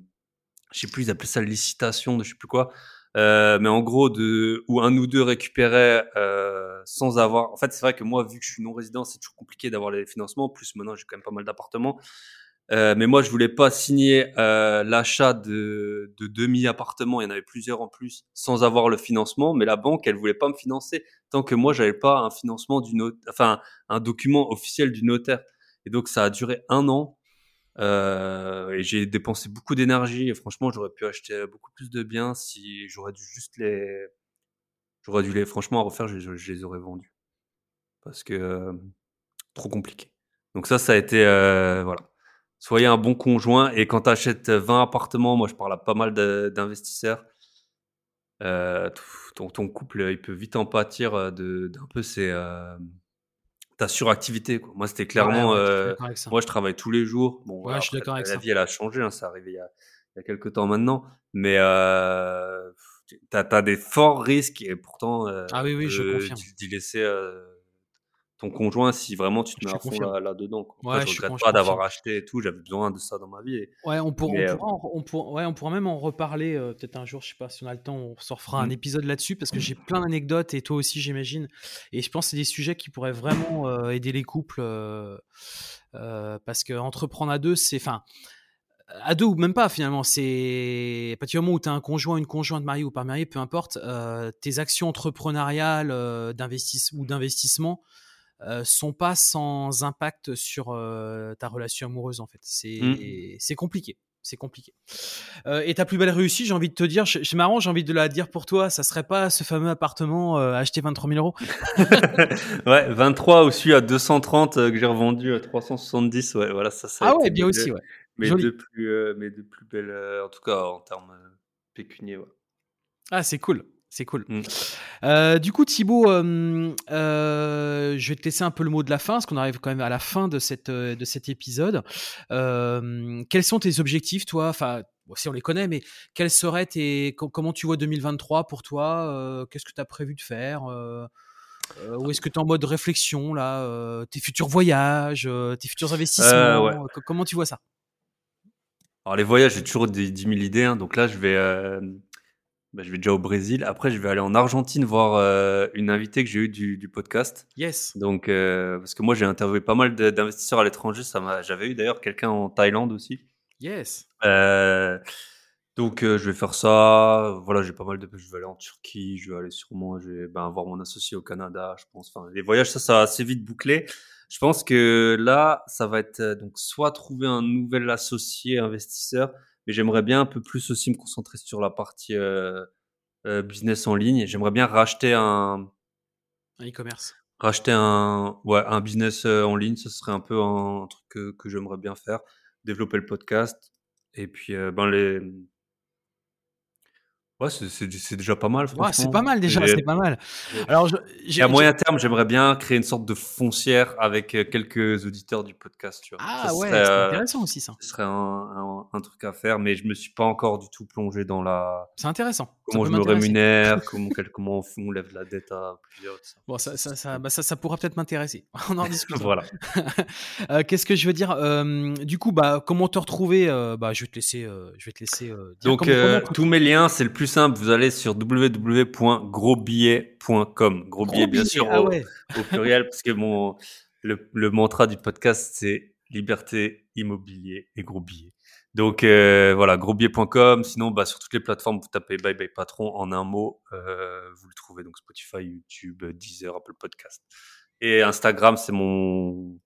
je sais plus, ils appelaient ça licitation de je sais plus quoi, euh, mais en gros, de, où un ou deux récupéraient euh, sans avoir. En fait, c'est vrai que moi, vu que je suis non résident, c'est toujours compliqué d'avoir les financements. Plus maintenant, j'ai quand même pas mal d'appartements. Euh, mais moi, je voulais pas signer euh, l'achat de, de demi-appartements. Il y en avait plusieurs en plus, sans avoir le financement. Mais la banque, elle voulait pas me financer tant que moi, j'avais pas un financement du notaire, enfin un document officiel du notaire. Et donc, ça a duré un an euh, et j'ai dépensé beaucoup d'énergie franchement, j'aurais pu acheter beaucoup plus de biens si j'aurais dû juste les, j'aurais dû les, franchement, refaire, je, les aurais vendus. Parce que, euh, trop compliqué. Donc ça, ça a été, euh, voilà. Soyez un bon conjoint et quand tu achètes 20 appartements, moi je parle à pas mal d'investisseurs, euh, ton, ton, couple, il peut vite en pâtir d'un peu ces, ta suractivité. Quoi. Moi, c'était clairement. euh, moi, je travaille tous les jours. Bon, ouais, je suis d'accord avec la vie, elle a changé. Hein, ça arrivé il y a, il y a quelques temps maintenant. Mais euh, tu as, des forts risques et pourtant. Euh, ah oui, oui, je confirme. D'y laisser euh, ton conjoint si vraiment tu te mets à fond là-dedans. Là je, regrette pas d'avoir acheté et tout, j'avais besoin de ça dans ma vie. Ouais, on, pour, on, euh, pourra, on, pour, ouais, on pourra même en reparler euh, peut-être un jour, je sais pas si on a le temps, on se refera un mmh. épisode là-dessus parce que j'ai plein d'anecdotes et toi aussi j'imagine. Et je pense que c'est des sujets qui pourraient vraiment euh, aider les couples parce que entreprendre à deux, c'est... Enfin, à deux ou même pas finalement, c'est à partir du moment où tu as un conjoint, une conjointe mariée ou pas mariée, peu importe, tes actions entrepreneuriales d'investissement ou d'investissement sont pas sans impact sur euh, ta relation amoureuse en fait. C'est mmh. c'est compliqué. C'est compliqué. Euh, et ta plus belle réussite, j'ai envie de te dire, c'est marrant, j'ai envie de la dire pour toi, ça serait pas ce fameux appartement acheté 23 000 euros? <laughs> Ouais, 23 aussi à 230 que j'ai revendu à 370. Ouais, voilà, ça, ça Ah ouais, bien aussi, ouais. Mais de plus, mais de plus belles, en tout cas en termes pécuniers. Ouais. Ah, c'est cool. C'est cool. Mmh. Euh, du coup, Thibaut, euh, euh, je vais te laisser un peu le mot de la fin, parce qu'on arrive quand même à la fin de, cette, de cet épisode. quels sont tes objectifs, toi? Enfin, si on les connaît, mais quels seraient tes. Comment tu vois 2023 pour toi? Qu'est-ce que tu as prévu de faire? Ou est-ce que tu es en mode réflexion, là? Tes futurs voyages, tes futurs investissements Comment tu vois ça? Alors les voyages, j'ai toujours 10 000 idées. Hein. donc là, je vais, bah, je vais déjà au Brésil. Après, je vais aller en Argentine voir euh, une invitée que j'ai eue du, du, podcast. Yes. Donc, euh, parce que moi, j'ai interviewé pas mal d'investisseurs à l'étranger. Ça m'a, j'avais eu d'ailleurs quelqu'un en Thaïlande aussi. Yes. Euh, donc, je vais faire ça. Voilà, j'ai pas mal de. Je vais aller en Turquie. Je vais aller sûrement. Je vais ben, voir mon associé au Canada. Je pense. Enfin, les voyages, ça, ça va assez vite boucler. Je pense que là, ça va être donc soit trouver un nouvel associé investisseur mais j'aimerais bien un peu plus aussi me concentrer sur la partie euh, euh, business en ligne. J'aimerais bien racheter un, Un e-commerce. Racheter un, ouais, un business en ligne, ce serait un peu un, truc que, que j'aimerais bien faire. Développer le podcast. Et puis, ben les, Ouais, c'est déjà pas mal, Ouais, c'est pas mal déjà, c'est pas mal. Alors, à moyen terme, j'aimerais bien créer une sorte de foncière avec euh, quelques auditeurs du podcast, tu vois. Ah ouais, c'est euh, intéressant aussi ça. Ce serait un, un, truc à faire, mais je me suis pas encore du tout plongé dans la. C'est intéressant. Comment je me rémunère, <laughs> comment, comment on lève la dette à plusieurs. Ça. Bon, ça, ça, ça, bah ça, ça pourra peut-être m'intéresser. <laughs> on en discute. voilà. <laughs> Euh, qu'est-ce que je veux dire Du coup, bah, comment te retrouver Bah, je vais te laisser. je vais te laisser. Donc, tous mes liens, c'est le plus simple, vous allez sur www.grosbillet.com. Gros billet, bien sûr, ah au, pluriel, parce que mon, le, mantra du podcast, c'est liberté, immobilier et gros billets. Donc euh, voilà, grosbillet.com. Sinon, bah, sur toutes les plateformes, vous tapez Bye Bye Patron en un mot, euh, vous le trouvez. Donc Spotify, YouTube, Deezer, Apple Podcast. Et Instagram, c'est mon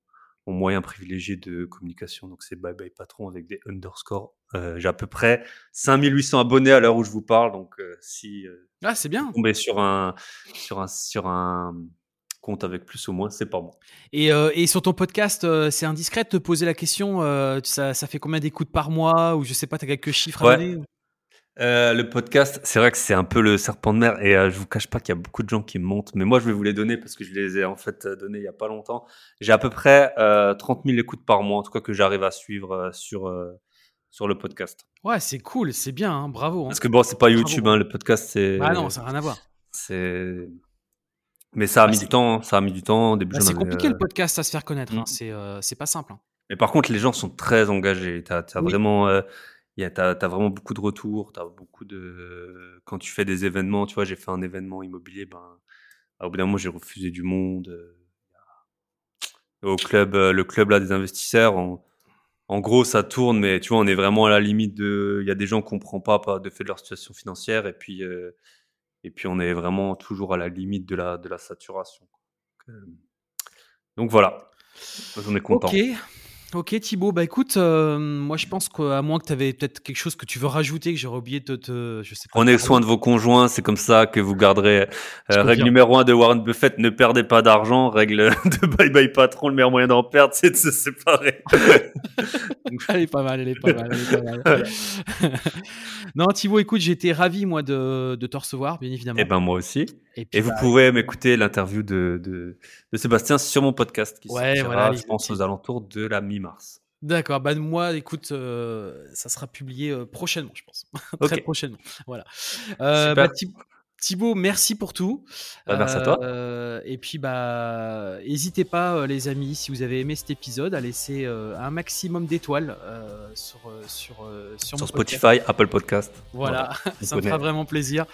mon moyen privilégié de communication. Donc c'est Bye Bye Patron avec des underscores. Euh, j'ai à peu près 5800 abonnés à l'heure où je vous parle. Donc euh, si euh, ah c'est bien. Tomber sur un sur un sur un compte avec plus ou moins, c'est pas bon. Et, et sur ton podcast, c'est indiscret de te poser la question. ça, ça fait combien d'écoutes par mois ou je sais pas, tu as quelques chiffres à donner euh, le podcast, c'est vrai que c'est un peu le serpent de mer et euh, je vous cache pas qu'il y a beaucoup de gens qui me montent, mais moi je vais vous les donner parce que je les ai en fait euh, donnés il y a pas longtemps. J'ai à peu près euh, 30 000 écoutes par mois, en tout cas que j'arrive à suivre sur sur le podcast. Ouais, c'est cool, c'est bien, hein, bravo. Hein. Parce que bon, c'est pas YouTube, hein, le podcast, c'est. Ah non, ça n'a rien à voir. C'est. Mais ça a bah, mis du temps, ça a mis du temps. Début bah, c'est compliqué le podcast à se faire connaître, hein. mm. c'est pas simple. Mais par contre, les gens sont très engagés. T'as as vraiment tu as, vraiment beaucoup de retours, as beaucoup de quand tu fais des événements, tu vois, j'ai fait un événement immobilier, ben au bout d'un moment j'ai refusé du monde. Euh, au club, euh, le club là des investisseurs, en, gros ça tourne, mais tu vois, on est vraiment à la limite de, il y a des gens qui comprennent pas, pas de fait de leur situation financière, et puis euh, et puis on est vraiment toujours à la limite de la de la saturation. Donc, voilà, j'en ai content. Ok Thibaut, bah écoute, euh, moi je pense qu'à moins que tu avais peut-être quelque chose que tu veux rajouter, que j'aurais oublié de te, je sais pas. Prenez soin de vos conjoints, c'est comme ça que vous garderez. Euh, règle numéro un de Warren Buffett, ne perdez pas d'argent. Règle <laughs> de Bye Bye Patron, le meilleur moyen d'en perdre, c'est de se séparer. <laughs> elle est pas mal, elle est pas mal. Elle est pas mal. <laughs> non Thibaut, écoute, j'étais ravi moi de, de, te recevoir, bien évidemment. Et eh ben moi aussi. Et, vous bah, pouvez m'écouter l'interview de, de, de, Sébastien sur mon podcast qui ouais, sortira, je pense, aux alentours de la mi-mars. D'accord, bah moi, écoute, euh, ça sera publié euh, prochainement, je pense. <laughs> Très prochainement. Voilà. Euh, bah, Thibaut, merci pour tout. Bah, merci à toi. Euh, et puis, bah, n'hésitez pas, euh, les amis, si vous avez aimé cet épisode, à laisser euh, un maximum d'étoiles sur, sur, sur, Spotify, Apple Podcast. Voilà, <laughs> ça me fera vraiment plaisir.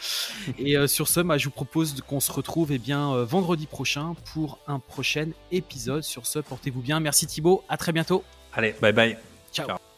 et sur ce, bah, je vous propose qu'on se retrouve eh bien, vendredi prochain pour un prochain épisode. Sur ce, portez-vous bien. Merci Thibaut, à très bientôt. Allez, bye bye. Ciao.